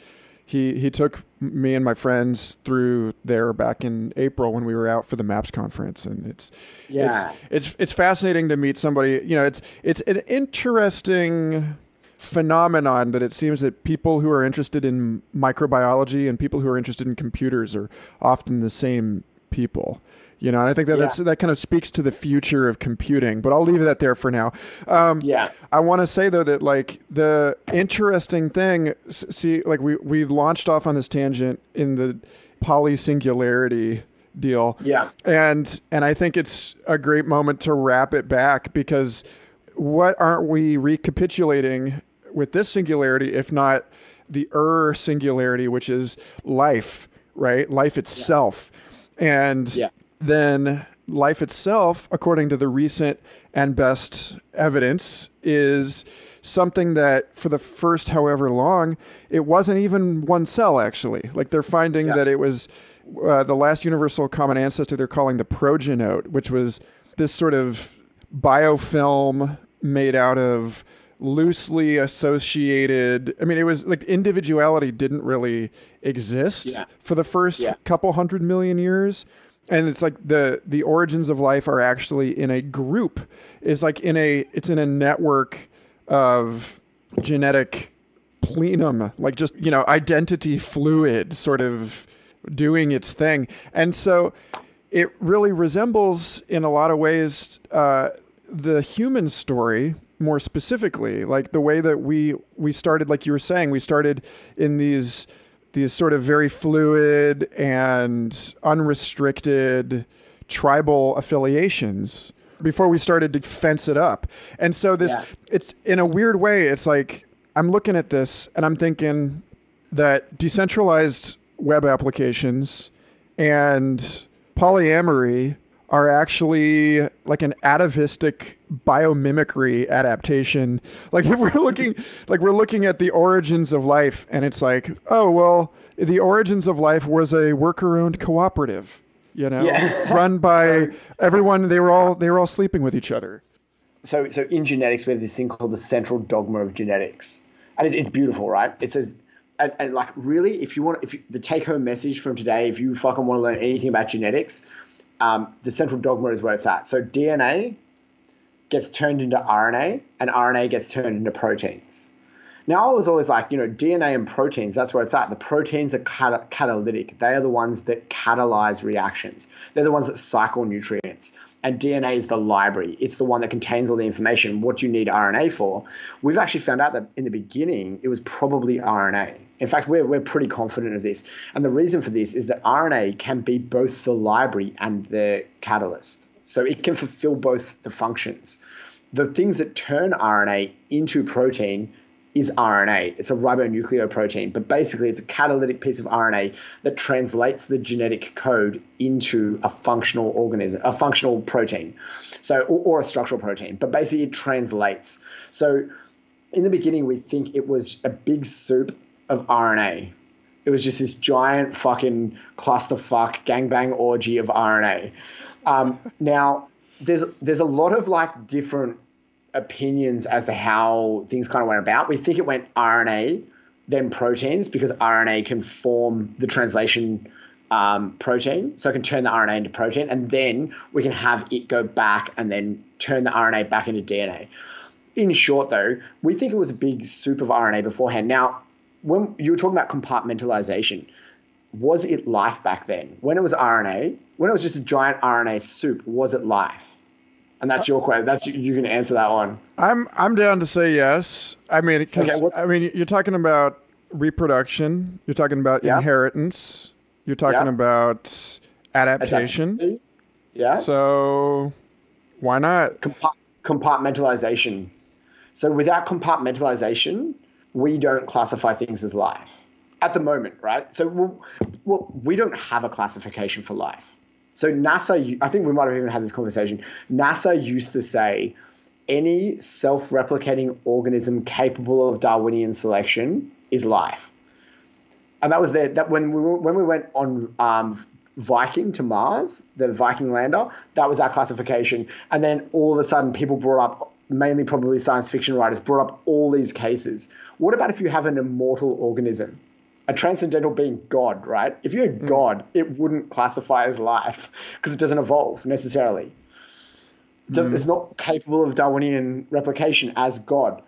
he he took me and my friends through there back in April when we were out for the Maps conference, and it's yeah, it's it's, it's fascinating to meet somebody. You know, it's it's an interesting phenomenon that it seems that people who are interested in microbiology and people who are interested in computers are often the same people. You know, and I think that yeah. that kind of speaks to the future of computing. But I'll leave that there for now. Um, yeah. I want to say though that like the interesting thing, see, like we we launched off on this tangent in the polysingularity deal. Yeah. And and I think it's a great moment to wrap it back because what aren't we recapitulating with this singularity, if not the er singularity, which is life, right? Life itself. Yeah. And yeah. then life itself, according to the recent and best evidence, is something that for the first however long, it wasn't even one cell actually. Like they're finding yeah. that it was uh, the last universal common ancestor they're calling the progenote, which was this sort of biofilm made out of loosely associated. I mean, it was like individuality didn't really exist Yeah. for the first Yeah. couple hundred million years. And it's like the the origins of life are actually in a group. Is like in a it's in a network of genetic plenum, like just you know identity fluid, sort of doing its thing. And so it really resembles in a lot of ways uh, the human story more specifically like the way that we we started like you were saying we started in these these sort of very fluid and unrestricted tribal affiliations before we started to fence it up and so this Yeah. it's in a weird way it's like i'm looking at this and i'm thinking that decentralized web applications and polyamory are actually like an atavistic biomimicry adaptation. Like (laughs) if we're looking like we're looking at the origins of life and it's like, oh well, the origins of life was a worker owned cooperative, you know, Yeah. (laughs) run by everyone they were all they were all sleeping with each other. so so in genetics we have this thing called the central dogma of genetics and it's, it's beautiful right it says and, and like really if you want if you, the take home message from today if you fucking want to learn anything about genetics um, the central dogma is where it's at so dna gets turned into rna and rna gets turned into proteins now I was always like, you know, DNA and proteins, that's where it's at. The proteins are cat- catalytic. They are the ones that catalyze reactions. They're the ones that cycle nutrients. And DNA is the library. It's the one that contains all the information. What do you need RNA for? We've actually found out that in the beginning, it was probably RNA. In fact, we're, we're pretty confident of this. And the reason for this is that RNA can be both the library and the catalyst. So it can fulfill both the functions. The things that turn RNA into protein is RNA. It's a ribonucleoprotein, but basically it's a catalytic piece of RNA that translates the genetic code into a functional organism, a functional protein, so or, or a structural protein. But basically, it translates. So in the beginning, we think it was a big soup of RNA. It was just this giant fucking clusterfuck gangbang orgy of RNA. Um, now, there's there's a lot of like different opinions as to how things kind of went about. We think it went RNA, then proteins, because RNA can form the translation um, protein, so it can turn the RNA into protein, and then we can have it go back and then turn the RNA back into DNA. In short, though, we think it was a big soup of RNA beforehand. Now, when you were talking about compartmentalization, was it life back then? When it was RNA, when it was just a giant RNA soup, was it life? And that's your question. That's you can answer that one. I'm I'm down to say yes. I mean, because Okay, what- I mean, you're talking about reproduction. You're talking about Yeah. inheritance. You're talking Yeah. about adaptation. Yeah. So why not? Compa- compartmentalization. So without compartmentalization, we don't classify things as life at the moment, right? So we'll, well, we don't have a classification for life. So NASA, I think we might have even had this conversation. NASA used to say any self-replicating organism capable of Darwinian selection is life, and that was there. That when we were, when we went on um, Viking to Mars, the Viking lander, that was our classification. And then all of a sudden, people brought up, mainly probably science fiction writers, brought up all these cases. What about if you have an immortal organism? A transcendental being, God, right? If you're mm. God, it wouldn't classify as life because it doesn't evolve necessarily. It- mm. It's not capable of Darwinian replication as God.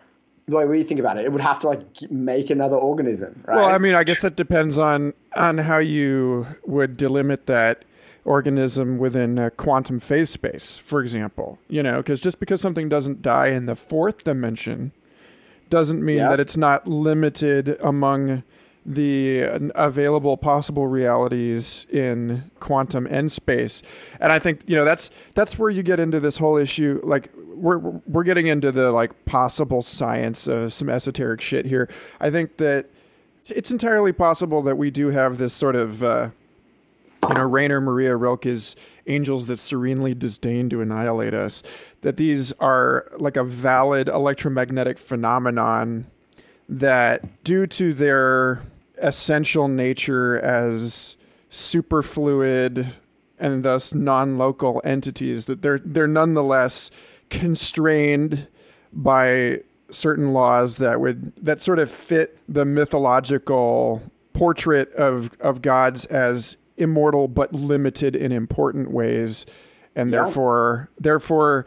The way we think about it, it would have to like make another organism, right? Well, I mean, I guess that depends on on how you would delimit that organism within a quantum phase space, for example. You know, because just because something doesn't die in the fourth dimension doesn't mean Yeah. that it's not limited among the available possible realities in quantum n space. And i think you know that's that's where you get into this whole issue like we're we're getting into the like possible science of some esoteric shit here. I think that it's entirely possible that we do have this sort of uh you know, Rainer Maria Rilke's angels that serenely disdain to annihilate us, that these are like a valid electromagnetic phenomenon that, due to their essential nature as superfluid and thus non-local entities, that they're they're nonetheless constrained by certain laws that would that sort of fit the mythological portrait of of gods as immortal but limited in important ways and Yeah. therefore therefore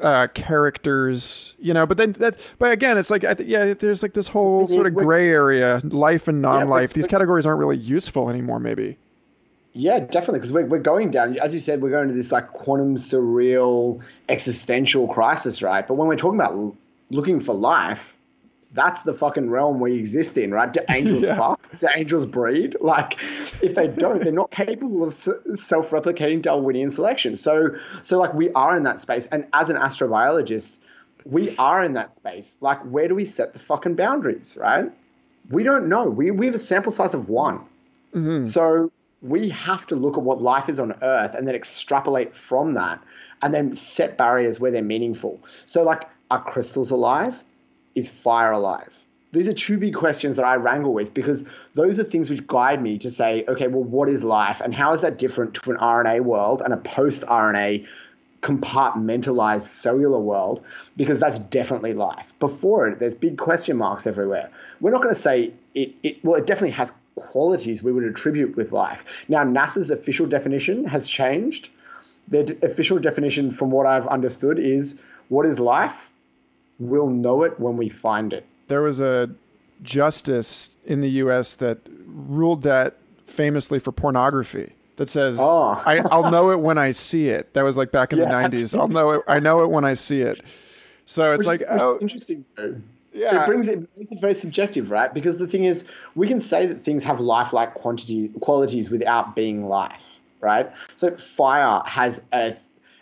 uh, characters, you know, but then that, but again, it's like, I th- yeah, there's like this whole sort of gray area, life and non-life. but- These categories aren't really useful anymore, maybe. Yeah, definitely, because we're, we're going down, as you said, we're going to this like quantum surreal existential crisis, right? But when we're talking about looking for life, that's the fucking realm we exist in, right? Do (laughs) angels Yeah. fuck? Do angels breed? (laughs) Like, if they don't, they're not capable of self-replicating Darwinian selection. So, so like we are in that space, and as an astrobiologist, we are in that space. Like, where do we set the fucking boundaries, right? We don't know. We we have a sample size of one. Mm-hmm. So we have to look at what life is on Earth and then extrapolate from that and then set barriers where they're meaningful. So, like, are crystals alive? Is fire alive? These are two big questions that I wrangle with because those are things which guide me to say, okay, well, what is life and how is that different to an RNA world and a post RNA compartmentalized cellular world? Because that's definitely life. Before it, there's big question marks everywhere. We're not going to say it, it, well, it definitely has qualities we would attribute with life. Now, NASA's official definition has changed. Their d- official definition, from what I've understood, is what is life? We'll know it when we find it. There was a justice in the U.S. that ruled that famously for pornography. That says, Oh. I, "I'll know it when I see it." That was like back in the '90s. I'll know it. I know it when I see it. So it's Which like, oh. is, oh, interesting though. Yeah. It brings it makes it very subjective, right? Because the thing is, we can say that things have lifelike quantity qualities without being life, right? So fire has a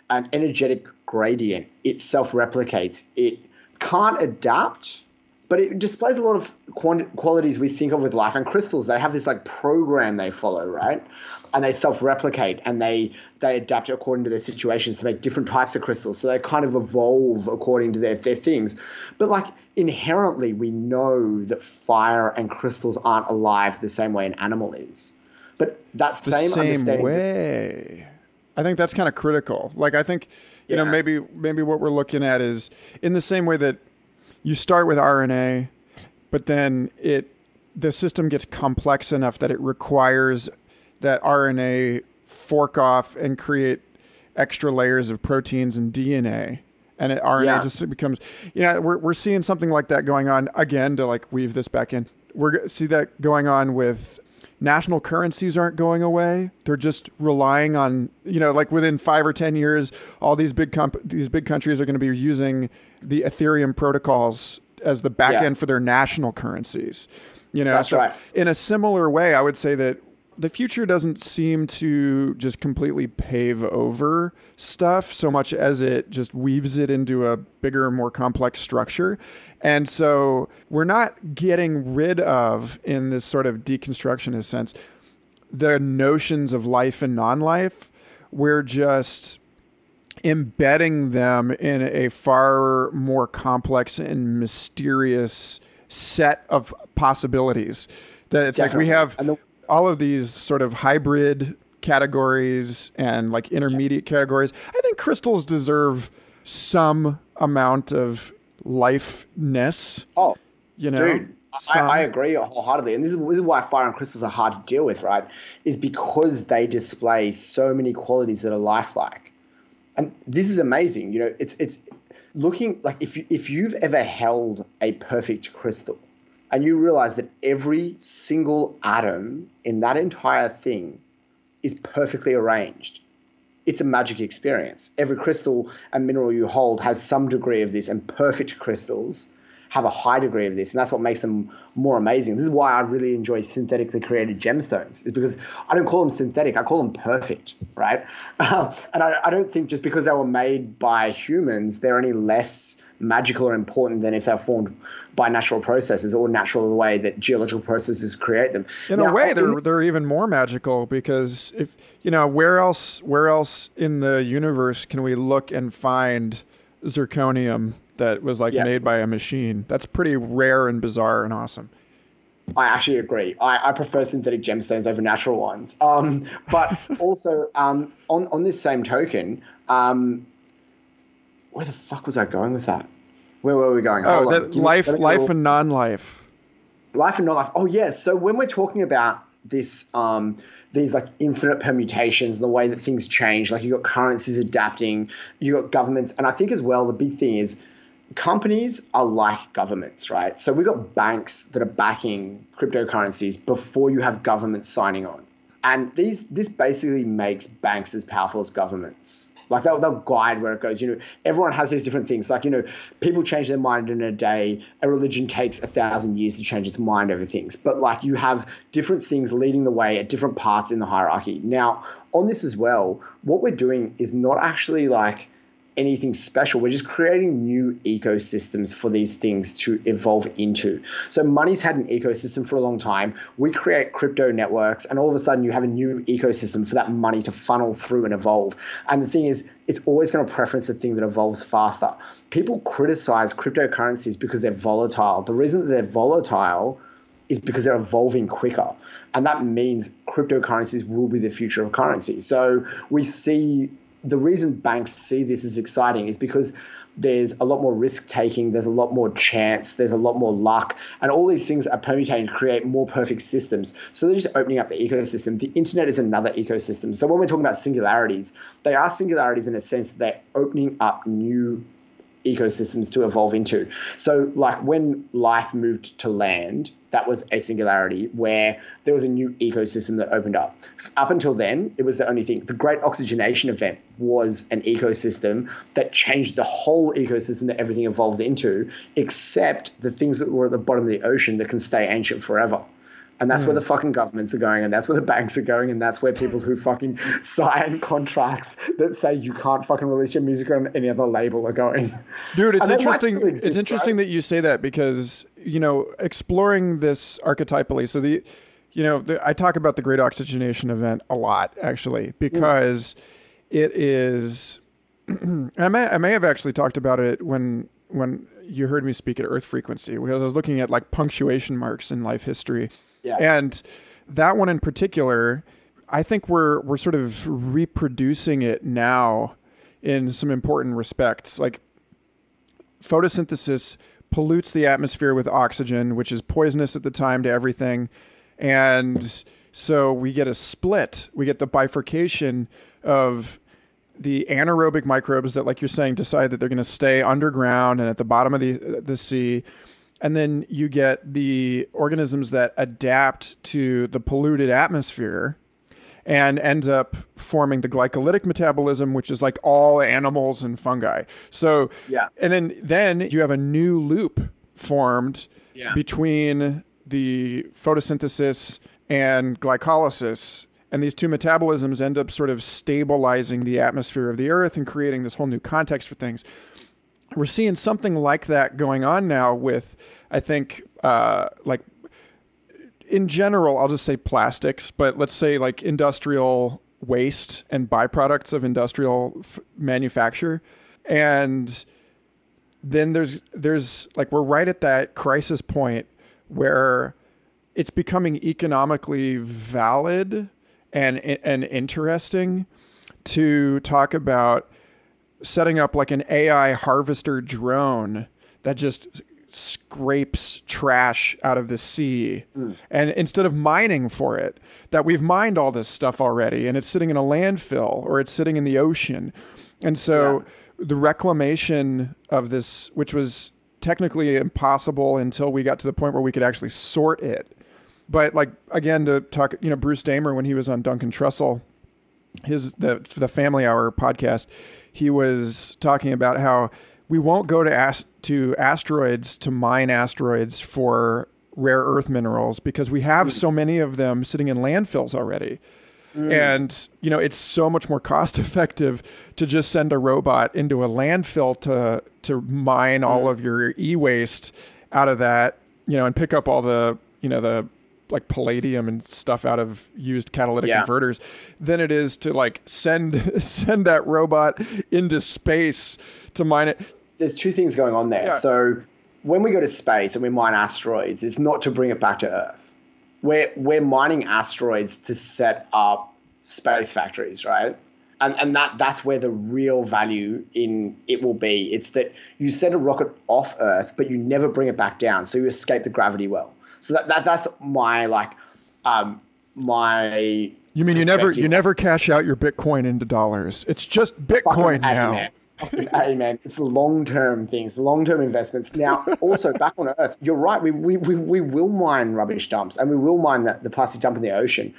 an energetic gradient. It self-replicates. It can't adapt, but it displays a lot of quant- qualities we think of with life. And crystals, they have this like program they follow, right? And they self-replicate and they they adapt according to their situations to make different types of crystals. So they kind of evolve according to their their things. But like inherently, we know that fire and crystals aren't alive the same way an animal is. But that same, same, understanding. way. I think that's kind of critical. Like I think you know maybe maybe what we're looking at is in the same way that you start with RNA, but then it the system gets complex enough that it requires that RNA fork off and create extra layers of proteins and DNA. And it, RNA Yeah. just becomes, you know, we're, we're seeing something like that going on again to like weave this back in. We're see that going on with national currencies aren't going away. They're just relying on, you know, like within five or 10 years, all these big comp- these big countries are going to be using the Ethereum protocols as the back Yeah. end for their national currencies. You know, That's so right. in a similar way, I would say that the future doesn't seem to just completely pave over stuff so much as it just weaves it into a bigger, more complex structure. And so we're not getting rid of, in this sort of deconstructionist sense, the notions of life and non life. We're just embedding them in a far more complex and mysterious set of possibilities that it's like we have the- all of these sort of hybrid categories and like intermediate categories i think crystals deserve some amount of lifeness Oh, you know Dude, I, I agree wholeheartedly. And this is, this is why fire and crystals are hard to deal with, right? Is because they display so many qualities that are lifelike. And this is amazing. You know, it's it's looking like if you, if you've ever held a perfect crystal and you realize that every single atom in that entire thing is perfectly arranged it's a magic experience. Every crystal and mineral you hold has some degree of this, and perfect crystals have a high degree of this, and that's what makes them more amazing. This is why I really enjoy synthetically created gemstones, is because I don't call them synthetic, I call them perfect, right? Um, (laughs) and I, I don't think just because they were made by humans, they're any less magical or important than if they're formed by natural processes or natural the way that geological processes create them. in Now, a way they're they're even more magical because if you know where else where else in the universe can we look and find zirconium that was like Yeah. made by a machine that's pretty rare and bizarre and awesome I actually agree. I, I prefer synthetic gemstones over natural ones. Um, but (laughs) also, um, on, on this same token, um, where the fuck was I going with that? Where were we going? Oh, that life, life and non-life. Life and non-life. Oh, yeah. So when we're talking about this, um, these like infinite permutations, the way that things change, like you got currencies adapting, you got governments, and I think as well the big thing is companies are like governments, right? So we've got banks that are backing cryptocurrencies before you have governments signing on. And these this basically makes banks as powerful as governments. Like they'll, they'll guide where it goes. You know, everyone has these different things. Like, you know, people change their mind in a day. A religion takes a thousand years to change its mind over things. But like you have different things leading the way at different parts in the hierarchy. Now, on this as well, what we're doing is not actually like anything special. We're just creating new ecosystems for these things to evolve into. So money's had an ecosystem for a long time. We create crypto networks, and all of a sudden you have a new ecosystem for that money to funnel through and evolve. And the thing is, it's always going to preference the thing that evolves faster. People criticize cryptocurrencies because they're volatile. The reason that they're volatile is because they're evolving quicker. And that means cryptocurrencies will be the future of currency. So we see the reason banks see this as exciting is because there's a lot more risk taking, there's a lot more chance, there's a lot more luck, and all these things are permutating to create more perfect systems. So they're just opening up the ecosystem. The internet is another ecosystem. So when we're talking about singularities, they are singularities in a sense that they're opening up new ecosystems to evolve into. So, like when life moved to land, that was a singularity where there was a new ecosystem that opened up. Up until then, it was the only thing. The Great Oxygenation Event was an ecosystem that changed the whole ecosystem that everything evolved into, except the things that were at the bottom of the ocean that can stay ancient forever. And that's mm. where hmm. the fucking governments are going, and that's where the banks are going, and that's where people who fucking (laughs) sign contracts that say you can't fucking release your music on any other label are going. Dude, it's interesting. Exist, it's interesting right? that you say that because you know exploring this archetypally. So the, you know, the, I talk about the Great Oxygenation Event a lot actually because mm. it is. (clears throat) I may I may have actually talked about it when when you heard me speak at Earth Frequency because I was looking at like punctuation marks in life history yeah. And that one in particular, I think we're we're sort of reproducing it now in some important respects. Like photosynthesis pollutes the atmosphere with oxygen, which is poisonous at the time to everything. And so we get a split. We get the bifurcation of the anaerobic microbes that, like you're saying, decide that they're going to stay underground and at the bottom of the the sea, and then you get the organisms that adapt to the polluted atmosphere and end up forming the glycolytic metabolism which is like all animals and fungi. So yeah. and then then you have a new loop formed yeah. between the photosynthesis and glycolysis. And these two metabolisms end up sort of stabilizing the atmosphere of the earth and creating this whole new context for things we're seeing something like that going on now with, I think, uh, like in general, I'll just say plastics, but let's say like industrial waste and byproducts of industrial f- manufacture. And then there's there's like we're right at that crisis point where it's becoming economically valid and and interesting to talk about setting up like an AI harvester drone that just scrapes trash out of the sea mm. and instead of mining for it that we've mined all this stuff already and it's sitting in a landfill or it's sitting in the ocean and so yeah. the reclamation of this which was technically impossible until we got to the point where we could actually sort it but like again to talk you know Bruce Damer when he was on Duncan Trussell his the the family hour podcast he was talking about how we won't go to ast- to asteroids to mine asteroids for rare earth minerals because we have so many of them sitting in landfills already. Mm. And you know, it's so much more cost (laughs) effective to just send a robot into a landfill to to mine mm. all of your e-waste out of that, you know, and pick up all the, you know, the like palladium and stuff out of used catalytic yeah. converters than it is to like send (laughs) send that robot into space to mine it. There's two things going on there. Yeah. So when we go to space and we mine asteroids, it's not to bring it back to Earth. We're we're mining asteroids to set up space factories, right? and and that that's where the real value in it will be. It's that you send a rocket off Earth, but you never bring it back down, so you escape the gravity well. So that, that that's my like um my you mean you never you never cash out your Bitcoin into dollars? It's just Bitcoin now. Hey man, it's the long term things, the long term investments. Now, also back on Earth, you're right. We, we, we, we will mine rubbish dumps and we will mine the, the plastic dump in the ocean,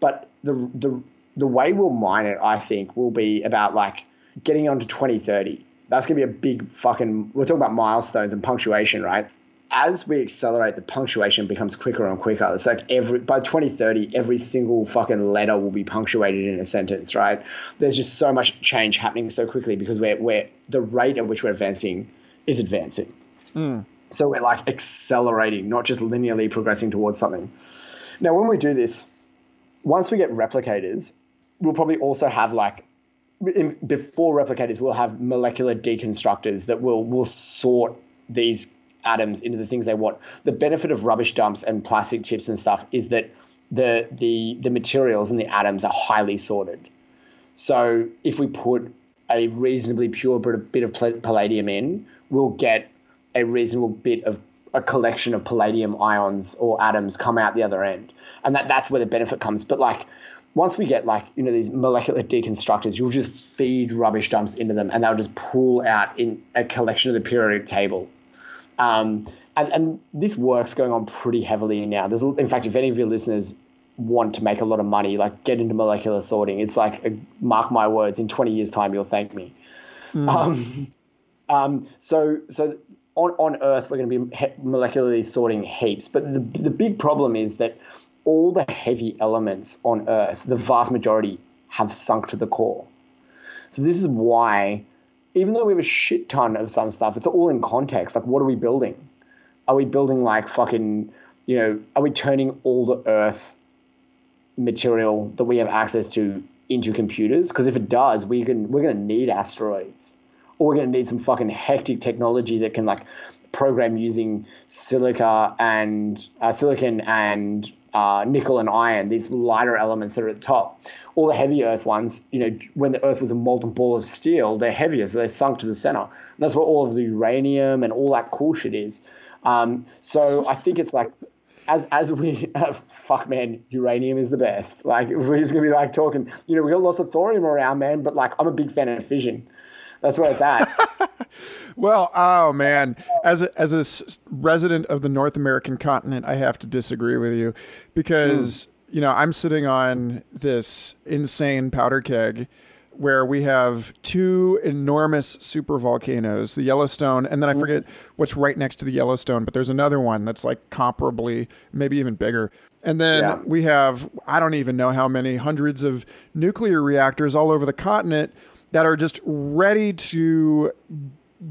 but the the the way we'll mine it, I think, will be about like getting on to 2030. That's going to be a big fucking. We're talking about milestones and punctuation, right? As we accelerate, the punctuation becomes quicker and quicker. It's like every by 2030, every single fucking letter will be punctuated in a sentence, right? There's just so much change happening so quickly because we're, we're the rate at which we're advancing is advancing. Mm. So we're like accelerating, not just linearly progressing towards something. Now, when we do this, once we get replicators, we'll probably also have like in, before replicators, we'll have molecular deconstructors that will will sort these atoms into the things they want. The benefit of rubbish dumps and plastic chips and stuff is that the the the materials and the atoms are highly sorted. So if we put a reasonably pure bit of palladium in, we'll get a reasonable bit of a collection of palladium ions or atoms come out the other end, and that that's where the benefit comes. But like once we get like you know these molecular deconstructors, you'll just feed rubbish dumps into them, and they'll just pull out in a collection of the periodic table. Um, and, and this work's going on pretty heavily now. There's, in fact, if any of your listeners want to make a lot of money, like get into molecular sorting, it's like a, mark my words, in 20 years' time you'll thank me. Mm. Um, um, so so on on Earth we're going to be molecularly sorting heaps, but the the big problem is that all the heavy elements on Earth, the vast majority, have sunk to the core. So this is why, even though we have a shit ton of some stuff, it's all in context. Like, what are we building? Are we building like fucking, you know, are we turning all the Earth material that we have access to into computers? Because if it does, we can we're going to need asteroids, or we're going to need some fucking hectic technology that can like program using silica and uh, silicon and uh, nickel and iron, these lighter elements that are at the top. All the heavy Earth ones, you know, when the Earth was a molten ball of steel, they're heavier, so they sunk to the center. And that's where all of the uranium and all that cool shit is. Um, so I think it's like, as as we uh, (laughs) fuck man, uranium is the best. Like we're just gonna be like talking, you know, we got lots of thorium around, man, but like I'm a big fan of fission. That's where it's at. (laughs) well, oh man, as a, as a resident of the North American continent, I have to disagree with you because mm. you know I'm sitting on this insane powder keg where we have two enormous super volcanoes, the Yellowstone, and then I forget what's right next to the Yellowstone, but there's another one that's like comparably, maybe even bigger. And then yeah. we have, I don't even know how many hundreds of nuclear reactors all over the continent that are just ready to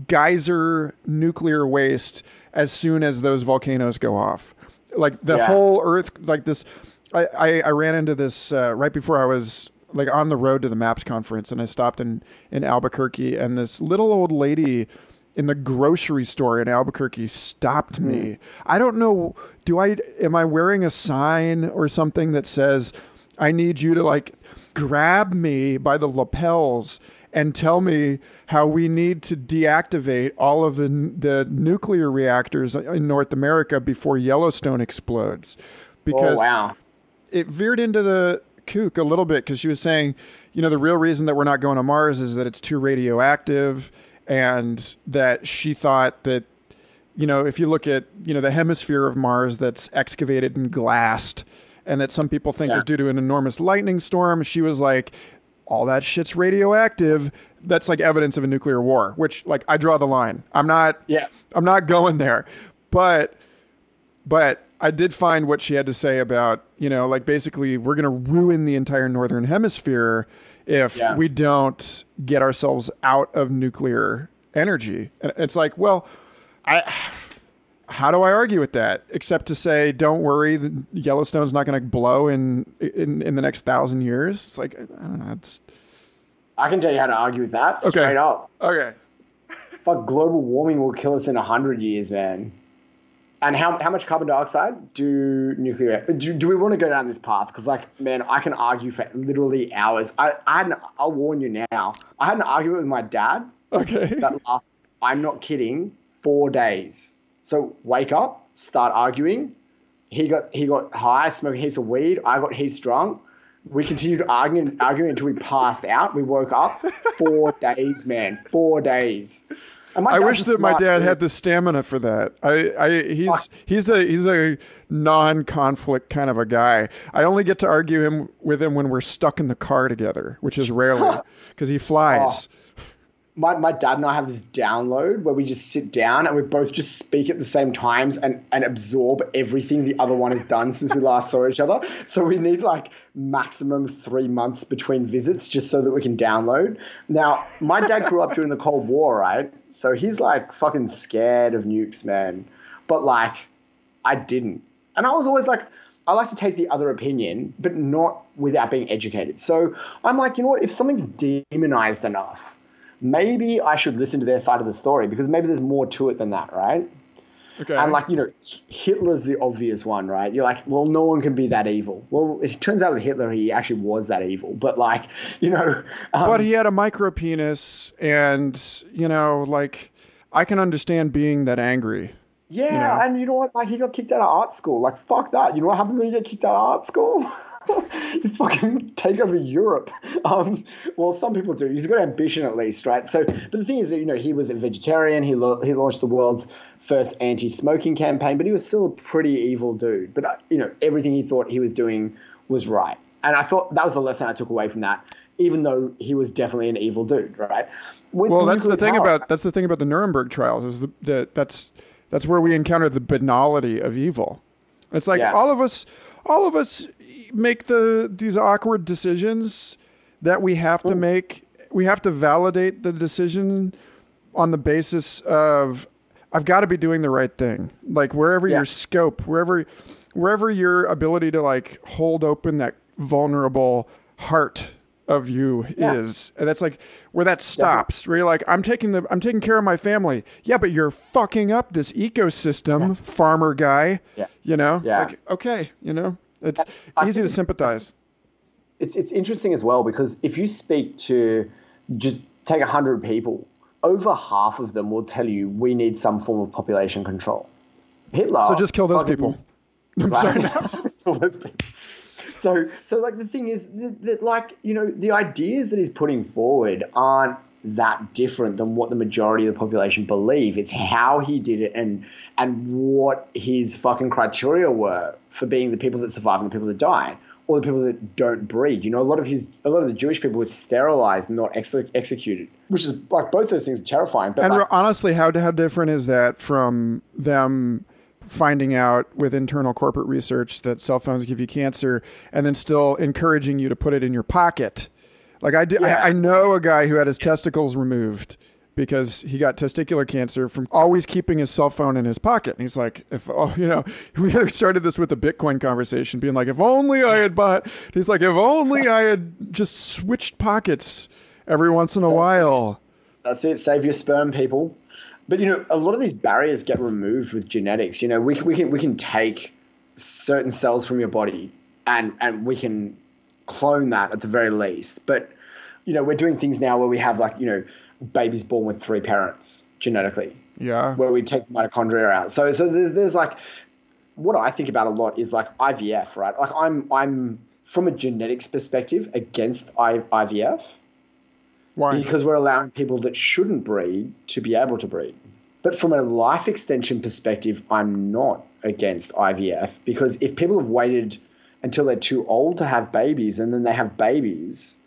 geyser nuclear waste as soon as those volcanoes go off. Like the yeah. whole Earth, like this. I, I, I ran into this uh, right before I was like on the road to the MAPS conference, and I stopped in in Albuquerque, and this little old lady in the grocery store in Albuquerque stopped me. Mm. I don't know. Do I am I wearing a sign or something that says I need you to like grab me by the lapels and tell me how we need to deactivate all of the the nuclear reactors in North America before Yellowstone explodes. Because oh, wow. it veered into the kook a little bit because she was saying, you know, the real reason that we're not going to Mars is that it's too radioactive and that she thought that you know, if you look at, you know, the hemisphere of Mars that's excavated and glassed, and that some people think yeah. is due to an enormous lightning storm. She was like, all that shit's radioactive. That's like evidence of a nuclear war, which like I draw the line. I'm not yeah. I'm not going there. But but I did find what she had to say about, you know, like basically we're going to ruin the entire northern hemisphere if yeah. we don't get ourselves out of nuclear energy. And it's like, well, I how do I argue with that except to say, don't worry, Yellowstone's not going to blow in, in in the next thousand years? It's like I don't know. It's I can tell you how to argue with that okay. straight up. Okay. Fuck, global warming will kill us in a hundred years, man. And how, how much carbon dioxide do nuclear do, do we want to go down this path? Because like man, I can argue for literally hours. I, I had an, I'll warn you now. I had an argument with my dad Okay. that last I'm not kidding, four days. So wake up, start arguing. He got he got high, smoking heaps of weed. I got heaps drunk. We continued arguing arguing until we passed out. We woke up. (laughs) Four days, man. Four days. I wish that my dad dude. had the stamina for that. I, I he's Fuck. he's a he's a non-conflict kind of a guy. I only get to argue him with him when we're stuck in the car together, which is rarely (laughs) because he flies. Oh. My, my dad and I have this download where we just sit down and we both just speak at the same times and, and absorb everything the other one has done since we last saw each other. So we need like maximum three months between visits just so that we can download. Now, my dad grew up during the Cold War, right? So he's like fucking scared of nukes, man. But like, I didn't. And I was always like, I like to take the other opinion, but not without being educated. So I'm like, you know what? If something's demonized enough, maybe I should listen to their side of the story because maybe there's more to it than that, right? Okay. And like, you know, Hitler's the obvious one, right? You're like, well, no one can be that evil. Well, it turns out with Hitler, he actually was that evil. But like, you know, um, but he had a micro penis, and you know, like I can understand being that angry. yeah, know? and you know what? Like, he got kicked out of art school. Like, fuck that. You know what happens when you get kicked out of art school? (laughs) (laughs) you fucking take over Europe. Um, well, some people do. He's got ambition at least, right? So, but the thing is that you know he was a vegetarian. He lo- he launched the world's first anti-smoking campaign, but he was still a pretty evil dude. But uh, you know everything he thought he was doing was right, and I thought that was the lesson I took away from that. Even though he was definitely an evil dude, right? With Well, that's the thing power- about that's the thing about the Nuremberg trials is the, that that's that's where we encounter the banality of evil. It's like Yeah. all of us, all of us make the these awkward decisions that we have to mm. make. We have to validate the decision on the basis of I've got to be doing the right thing. Like wherever Yeah. your scope, wherever wherever your ability to like hold open that vulnerable heart of you Yeah. is. And that's like where that stops. Where you're like, I'm taking the I'm taking care of my family. Yeah, but you're fucking up this ecosystem, farmer guy. Yeah. You know? Yeah. Like, okay, you know? It's I easy think to sympathize. it's it's interesting as well because if you speak to just take hundred people, over half of them will tell you we need some form of population control. Hitler. So just kill those people. (laughs) I'm sorry. (laughs) Right? Kill those people. So so like the thing is that, that like you know the ideas that he's putting forward aren't that different than what the majority of the population believe. It's how he did it and and what his fucking criteria were for being the people that survive and the people that die, or the people that don't breed. You know, a lot of his a lot of the Jewish people were sterilized, not ex- executed, which is like both those things are terrifying. But And like, honestly, how how different is that from them finding out with internal corporate research that cell phones give you cancer, and then still encouraging you to put it in your pocket? Like I, did, Yeah. I, I know a guy who had his testicles removed because he got testicular cancer from always keeping his cell phone in his pocket. And he's like, if oh, you know, (laughs) we started this with the Bitcoin conversation, being like, if only I had bought. He's like, if only I had just switched pockets every once in a while. That's it. Save your sperm, people. But you know, a lot of these barriers get removed with genetics. You know, we can, we can we can take certain cells from your body and and we can clone that at the very least. But you know, we're doing things now where we have like you know babies born with three parents genetically, Yeah. where we take the mitochondria out. So so there's, there's like what I think about a lot is like IVF, right? Like I'm I'm from a genetics perspective against I, IVF Why? because we're allowing people that shouldn't breed to be able to breed. But from a life extension perspective, I'm not against IVF because if people have waited until they're too old to have babies and then they have babies,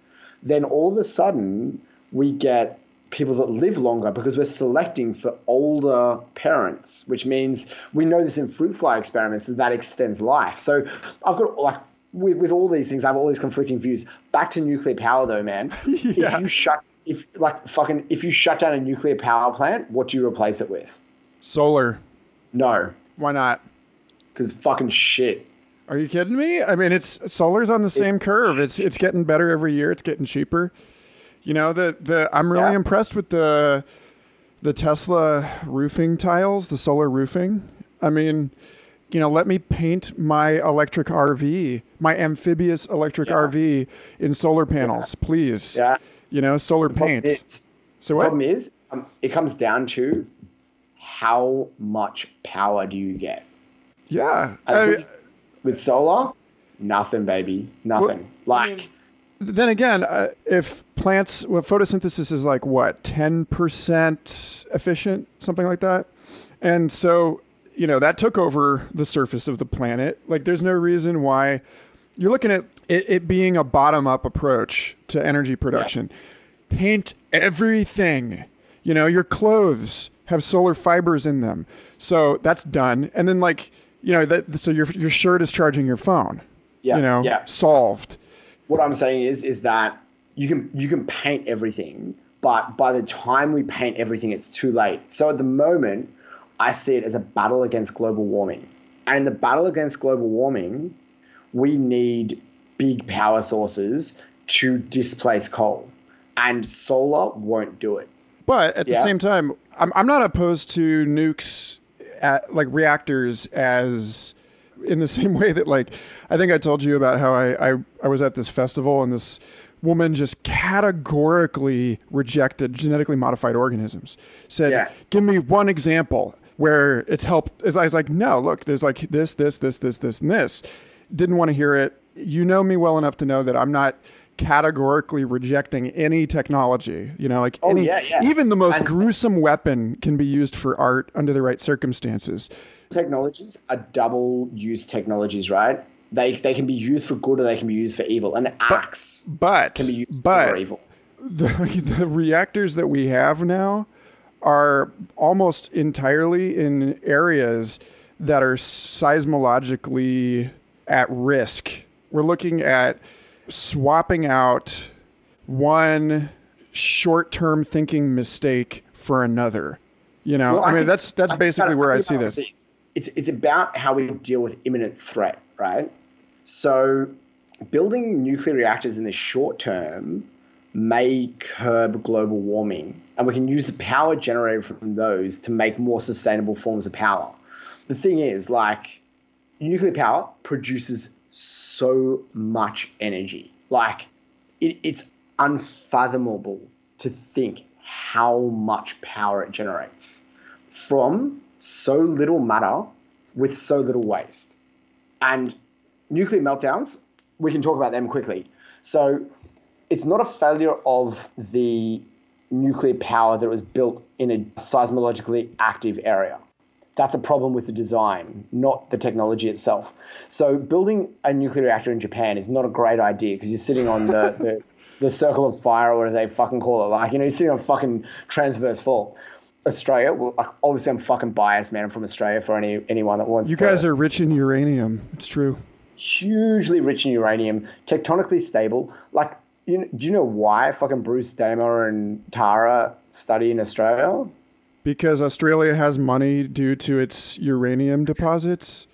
then all of a sudden we get people that live longer because we're selecting for older parents, which means we know this in fruit fly experiments that that extends life. So I've got like with, with all these things, I have all these conflicting views. Back to nuclear power though, man. (laughs) Yeah. If you shut if like fucking if you shut down a nuclear power plant, what do you replace it with? Solar. No, Why not? because fucking shit. Are you kidding me? I mean, it's solar's on the same It's- curve. It's it's getting better every year. It's getting cheaper. You know the the I'm really Yeah. impressed with the the Tesla roofing tiles, the solar roofing. I mean, you know, let me paint my electric RV, my amphibious electric Yeah. RV in solar panels, please. Yeah. You know, solar paint. is, So what? problem is, um, it comes down to how much power do you get? Yeah. I- with, with solar, nothing, baby, nothing. Well, I like, mean- then again, uh, if plants, well, photosynthesis is like what, 10% efficient, something like that. And so, you know, that took over the surface of the planet. Like, there's no reason why you're looking at it, it being a bottom up approach to energy production. Paint everything. You know, your clothes have solar fibers in them. So that's done. And then, like, you know, that so your, your shirt is charging your phone. yeah, you know, yeah. solved. what I'm saying is is that you can you can paint everything, but by the time we paint everything, it's too late. So at the moment, I see it as a battle against global warming, and in the battle against global warming, we need big power sources to displace coal, and solar won't do it. But at the same time, I'm, I'm not opposed to nukes, at, like reactors, as in the (laughs) same way that, like, I think I told you about how I, I, I was at this festival and this woman just categorically rejected genetically modified organisms. Said, Yeah. give me one example where it's helped. As I was like, no, look, there's like this, this, this, this, this, and this. Didn't want to hear it. You know me well enough to know that I'm not categorically rejecting any technology. You know, like Oh, any, yeah, yeah. even the most And- gruesome weapon can be used for art under the right circumstances. Technologies are double use technologies, right? They they can be used for good or they can be used for evil. An axe But can be used but for evil. (laughs) the, the reactors that we have now are almost entirely in areas that are seismologically at risk. We're looking at swapping out one short-term thinking mistake for another. You know, Well, I, mean think- that's that's think basically where I think see about this. It's it's about how we deal with imminent threat, right? So, building nuclear reactors in the short term may curb global warming, and we can use the power generated from those to make more sustainable forms of power. The thing is, like, nuclear power produces so much energy. Like, it, it's unfathomable to think how much power it generates from so little matter with so little waste. And nuclear meltdowns, we can talk about them quickly. So it's not a failure of the nuclear power that was built in a seismologically active area. That's a problem with the design, not the technology itself. So building a nuclear reactor in Japan is not a great idea because you're sitting on the, the, (laughs) the circle of fire or whatever they fucking call it. Like, you know, you're sitting on fucking transverse fault. Australia, well, obviously I'm fucking biased, man. I'm from Australia for any anyone that wants You to guys are rich in uranium. It's true. hugely rich in uranium, tectonically stable. Like, you know, do you know why fucking Bruce Damer and Tara study in Australia? Because Australia has money due to its uranium deposits.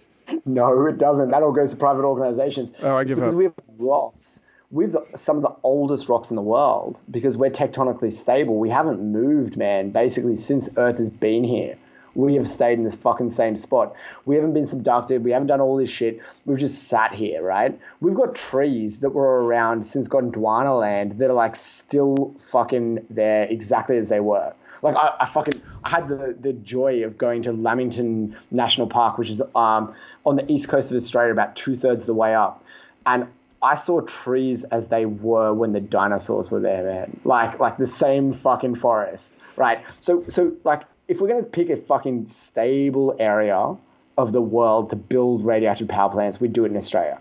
No, it doesn't. That all goes to private organizations. Oh, I It's give because up. we have rocks. We've some of the oldest rocks in the world because we're tectonically stable. We haven't moved, man, basically since Earth has been here. We have stayed in this fucking same spot. We haven't been subducted. We haven't done all this shit. We've just sat here, right? We've got trees that were around since Gondwana land that are like still fucking there exactly as they were. Like I, I fucking I had the, the joy of going to Lamington National Park, which is um, on the east coast of Australia, about two thirds of the way up, and I saw trees as they were when the dinosaurs were there, man. Like like the same fucking forest, right? So so like if we're gonna pick a fucking stable area of the world to build radioactive power plants, we'd do it in Australia.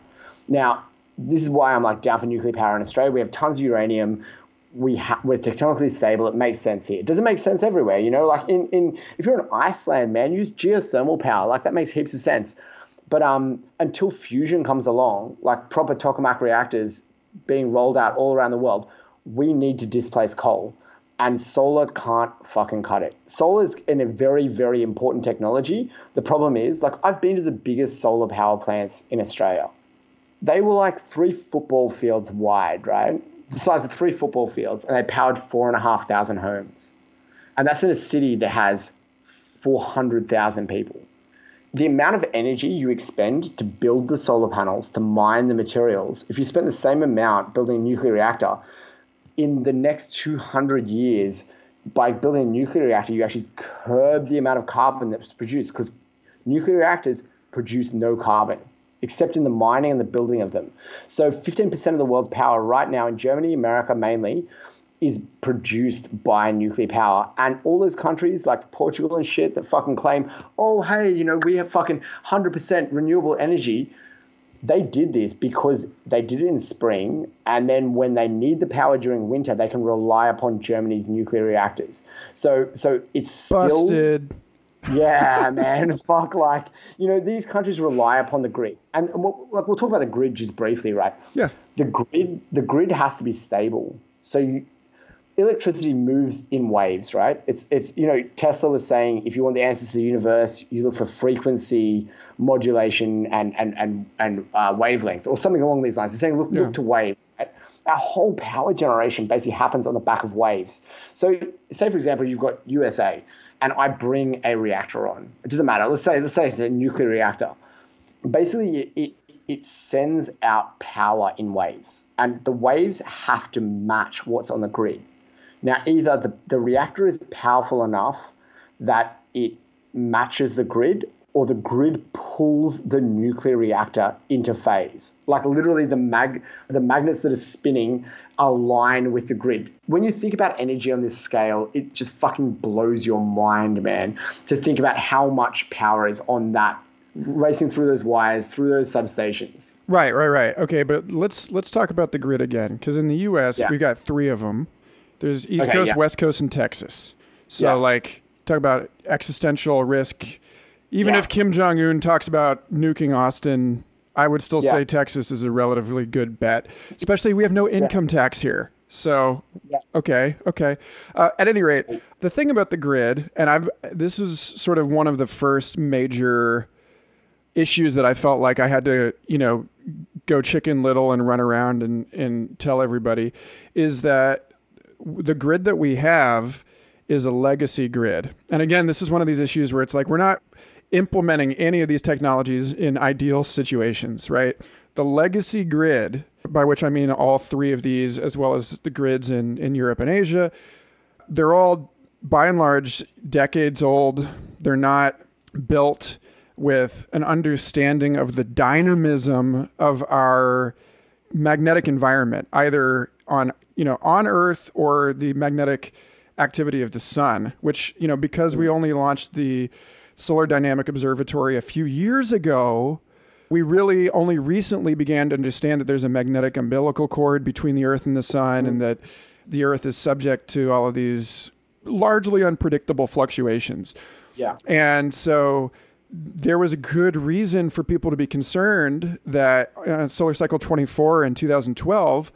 Now this is why I'm like down for nuclear power in Australia. We have tons of uranium. We ha- we're technologically stable. It makes sense here. It doesn't make sense everywhere. You know, like in, in if you're in Iceland, man, use geothermal power. Like that makes heaps of sense. But um, until fusion comes along, like proper tokamak reactors being rolled out all around the world, we need to displace coal. And solar can't fucking cut it. Solar is in a very, very important technology. The problem is, like, I've been to the biggest solar power plants in Australia. They were like three football fields wide, right? The size of three football fields, and they powered four and a half thousand homes. And that's in a city that has 400,000 people the amount of energy you expend to build the solar panels, to mine the materials, if you spent the same amount building a nuclear reactor, in the next 200 years, by building a nuclear reactor, you actually curb the amount of carbon that's produced because nuclear reactors produce no carbon except in the mining and the building of them. So 15% of the world's power right now in Germany, America mainly, is produced by nuclear power. And all those countries like Portugal and shit that fucking claim, oh, hey, you know, we have fucking 100% renewable energy. They did this because they did it in spring. And then when they need the power during winter, they can rely upon Germany's nuclear reactors. So, so it's still. Busted. Yeah, (laughs) man. Fuck, like you know, these countries rely upon the grid, and, and we'll, like we'll talk about the grid just briefly, right? Yeah. The grid, the grid has to be stable. So you, electricity moves in waves, right? It's it's you know Tesla was saying if you want the answers to the universe, you look for frequency modulation and and and and uh, wavelength or something along these lines. He's saying look yeah. look to waves. Our whole power generation basically happens on the back of waves. So say for example you've got USA and I bring a reactor on. It doesn't matter. Let's say let's say it's a nuclear reactor. Basically, it it sends out power in waves, and the waves have to match what's on the grid. Now, either the, the reactor is powerful enough that it matches the grid, or the grid pulls the nuclear reactor into phase. Like literally, the mag the magnets that are spinning align with the grid. When you think about energy on this scale, it just fucking blows your mind, man. To think about how much power is on that racing through those wires through those substations. Right, right, right. Okay, but let's let's talk about the grid again because in the U.S. Yeah. we've got three of them. There's East okay, Coast, yeah. West Coast, and Texas. So yeah. like talk about existential risk. Even if Kim Jong Un talks about nuking Austin, I would still say Texas is a relatively good bet. Especially we have no income tax here. So okay, okay. Uh, at any rate, the thing about the grid, and I've this is sort of one of the first major issues that I felt like I had to, you know, go chicken little and run around and, and tell everybody is that the grid that we have is a legacy grid. And again, this is one of these issues where it's like we're not implementing any of these technologies in ideal situations, right? The legacy grid, by which I mean all three of these, as well as the grids in, in Europe and Asia, they're all by and large decades old. They're not built with an understanding of the dynamism of our magnetic environment, either on you know on Earth or the magnetic activity of the sun. Which you know because we only launched the Solar Dynamic Observatory a few years ago. We really only recently began to understand that there's a magnetic umbilical cord between the Earth and the Sun, and that the Earth is subject to all of these largely unpredictable fluctuations. Yeah. And so there was a good reason for people to be concerned that uh, solar cycle 24 in 2012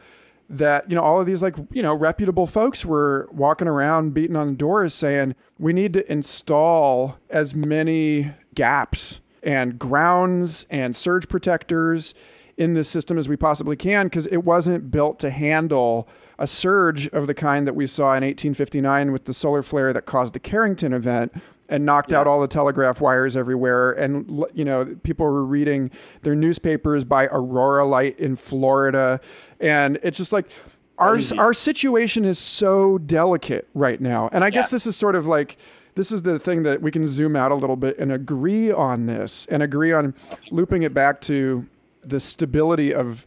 that you know all of these like you know reputable folks were walking around beating on doors saying we need to install as many gaps and grounds and surge protectors in this system as we possibly can because it wasn't built to handle a surge of the kind that we saw in 1859 with the solar flare that caused the Carrington event and knocked yeah. out all the telegraph wires everywhere. And, you know, people were reading their newspapers by Aurora Light in Florida. And it's just like, our, our situation is so delicate right now. And I yeah. guess this is sort of like, this is the thing that we can zoom out a little bit and agree on this and agree on looping it back to the stability of,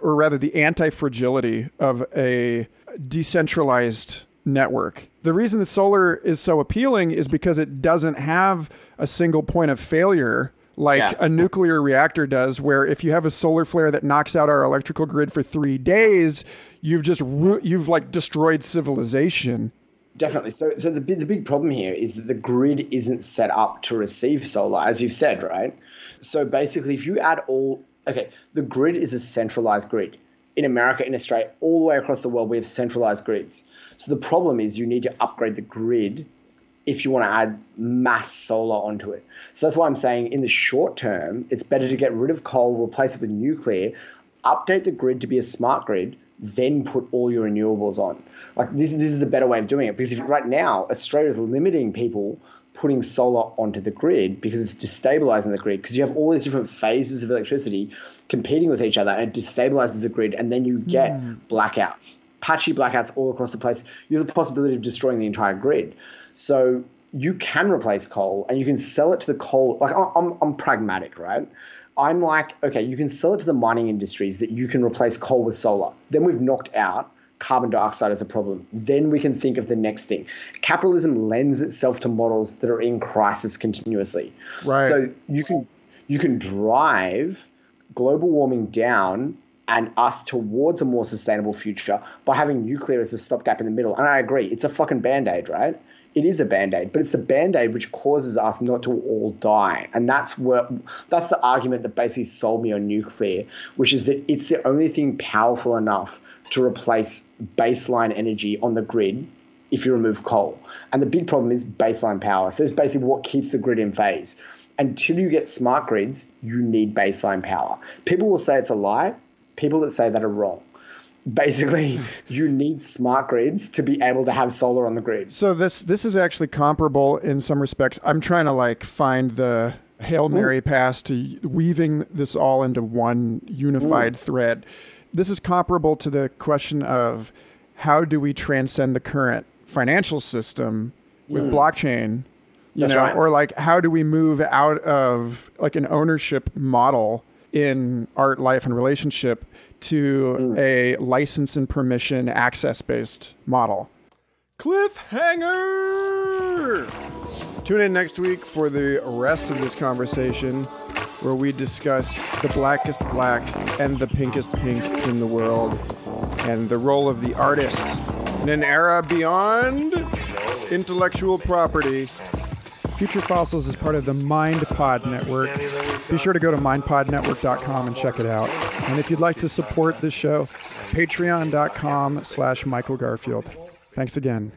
or rather the anti fragility of a decentralized network. The reason that solar is so appealing is because it doesn't have a single point of failure like yeah. a nuclear reactor does, where if you have a solar flare that knocks out our electrical grid for three days, you've just you've like destroyed civilization. Definitely. So, so the the big problem here is that the grid isn't set up to receive solar, as you've said, right? So basically, if you add all, okay, the grid is a centralized grid. In America, in Australia, all the way across the world, we have centralized grids. So the problem is you need to upgrade the grid if you want to add mass solar onto it. So that's why I'm saying in the short term, it's better to get rid of coal, replace it with nuclear, update the grid to be a smart grid, then put all your renewables on. Like this, this is the better way of doing it because if right now Australia is limiting people putting solar onto the grid because it's destabilizing the grid because you have all these different phases of electricity competing with each other and it destabilizes the grid and then you get mm. blackouts patchy blackouts all across the place you have the possibility of destroying the entire grid so you can replace coal and you can sell it to the coal like i'm, I'm pragmatic right i'm like okay you can sell it to the mining industries that you can replace coal with solar then we've knocked out carbon dioxide as a problem. Then we can think of the next thing. Capitalism lends itself to models that are in crisis continuously. Right. So you can you can drive global warming down and us towards a more sustainable future by having nuclear as a stopgap in the middle. And I agree, it's a fucking band-aid, right? It is a band-aid, but it's the band-aid which causes us not to all die. And that's what that's the argument that basically sold me on nuclear, which is that it's the only thing powerful enough to replace baseline energy on the grid if you remove coal. And the big problem is baseline power. So it's basically what keeps the grid in phase. Until you get smart grids, you need baseline power. People will say it's a lie. People that say that are wrong. Basically, (laughs) you need smart grids to be able to have solar on the grid. So this this is actually comparable in some respects. I'm trying to like find the Hail Mary Ooh. pass to weaving this all into one unified Ooh. thread this is comparable to the question of how do we transcend the current financial system with mm. blockchain you That's know right. or like how do we move out of like an ownership model in art life and relationship to mm. a license and permission access based model cliffhanger tune in next week for the rest of this conversation where we discuss the blackest black and the pinkest pink in the world and the role of the artist in an era beyond intellectual property. Future Fossils is part of the MindPod Network. Be sure to go to mindpodnetwork.com and check it out. And if you'd like to support this show, patreon.com slash Michael Garfield. Thanks again.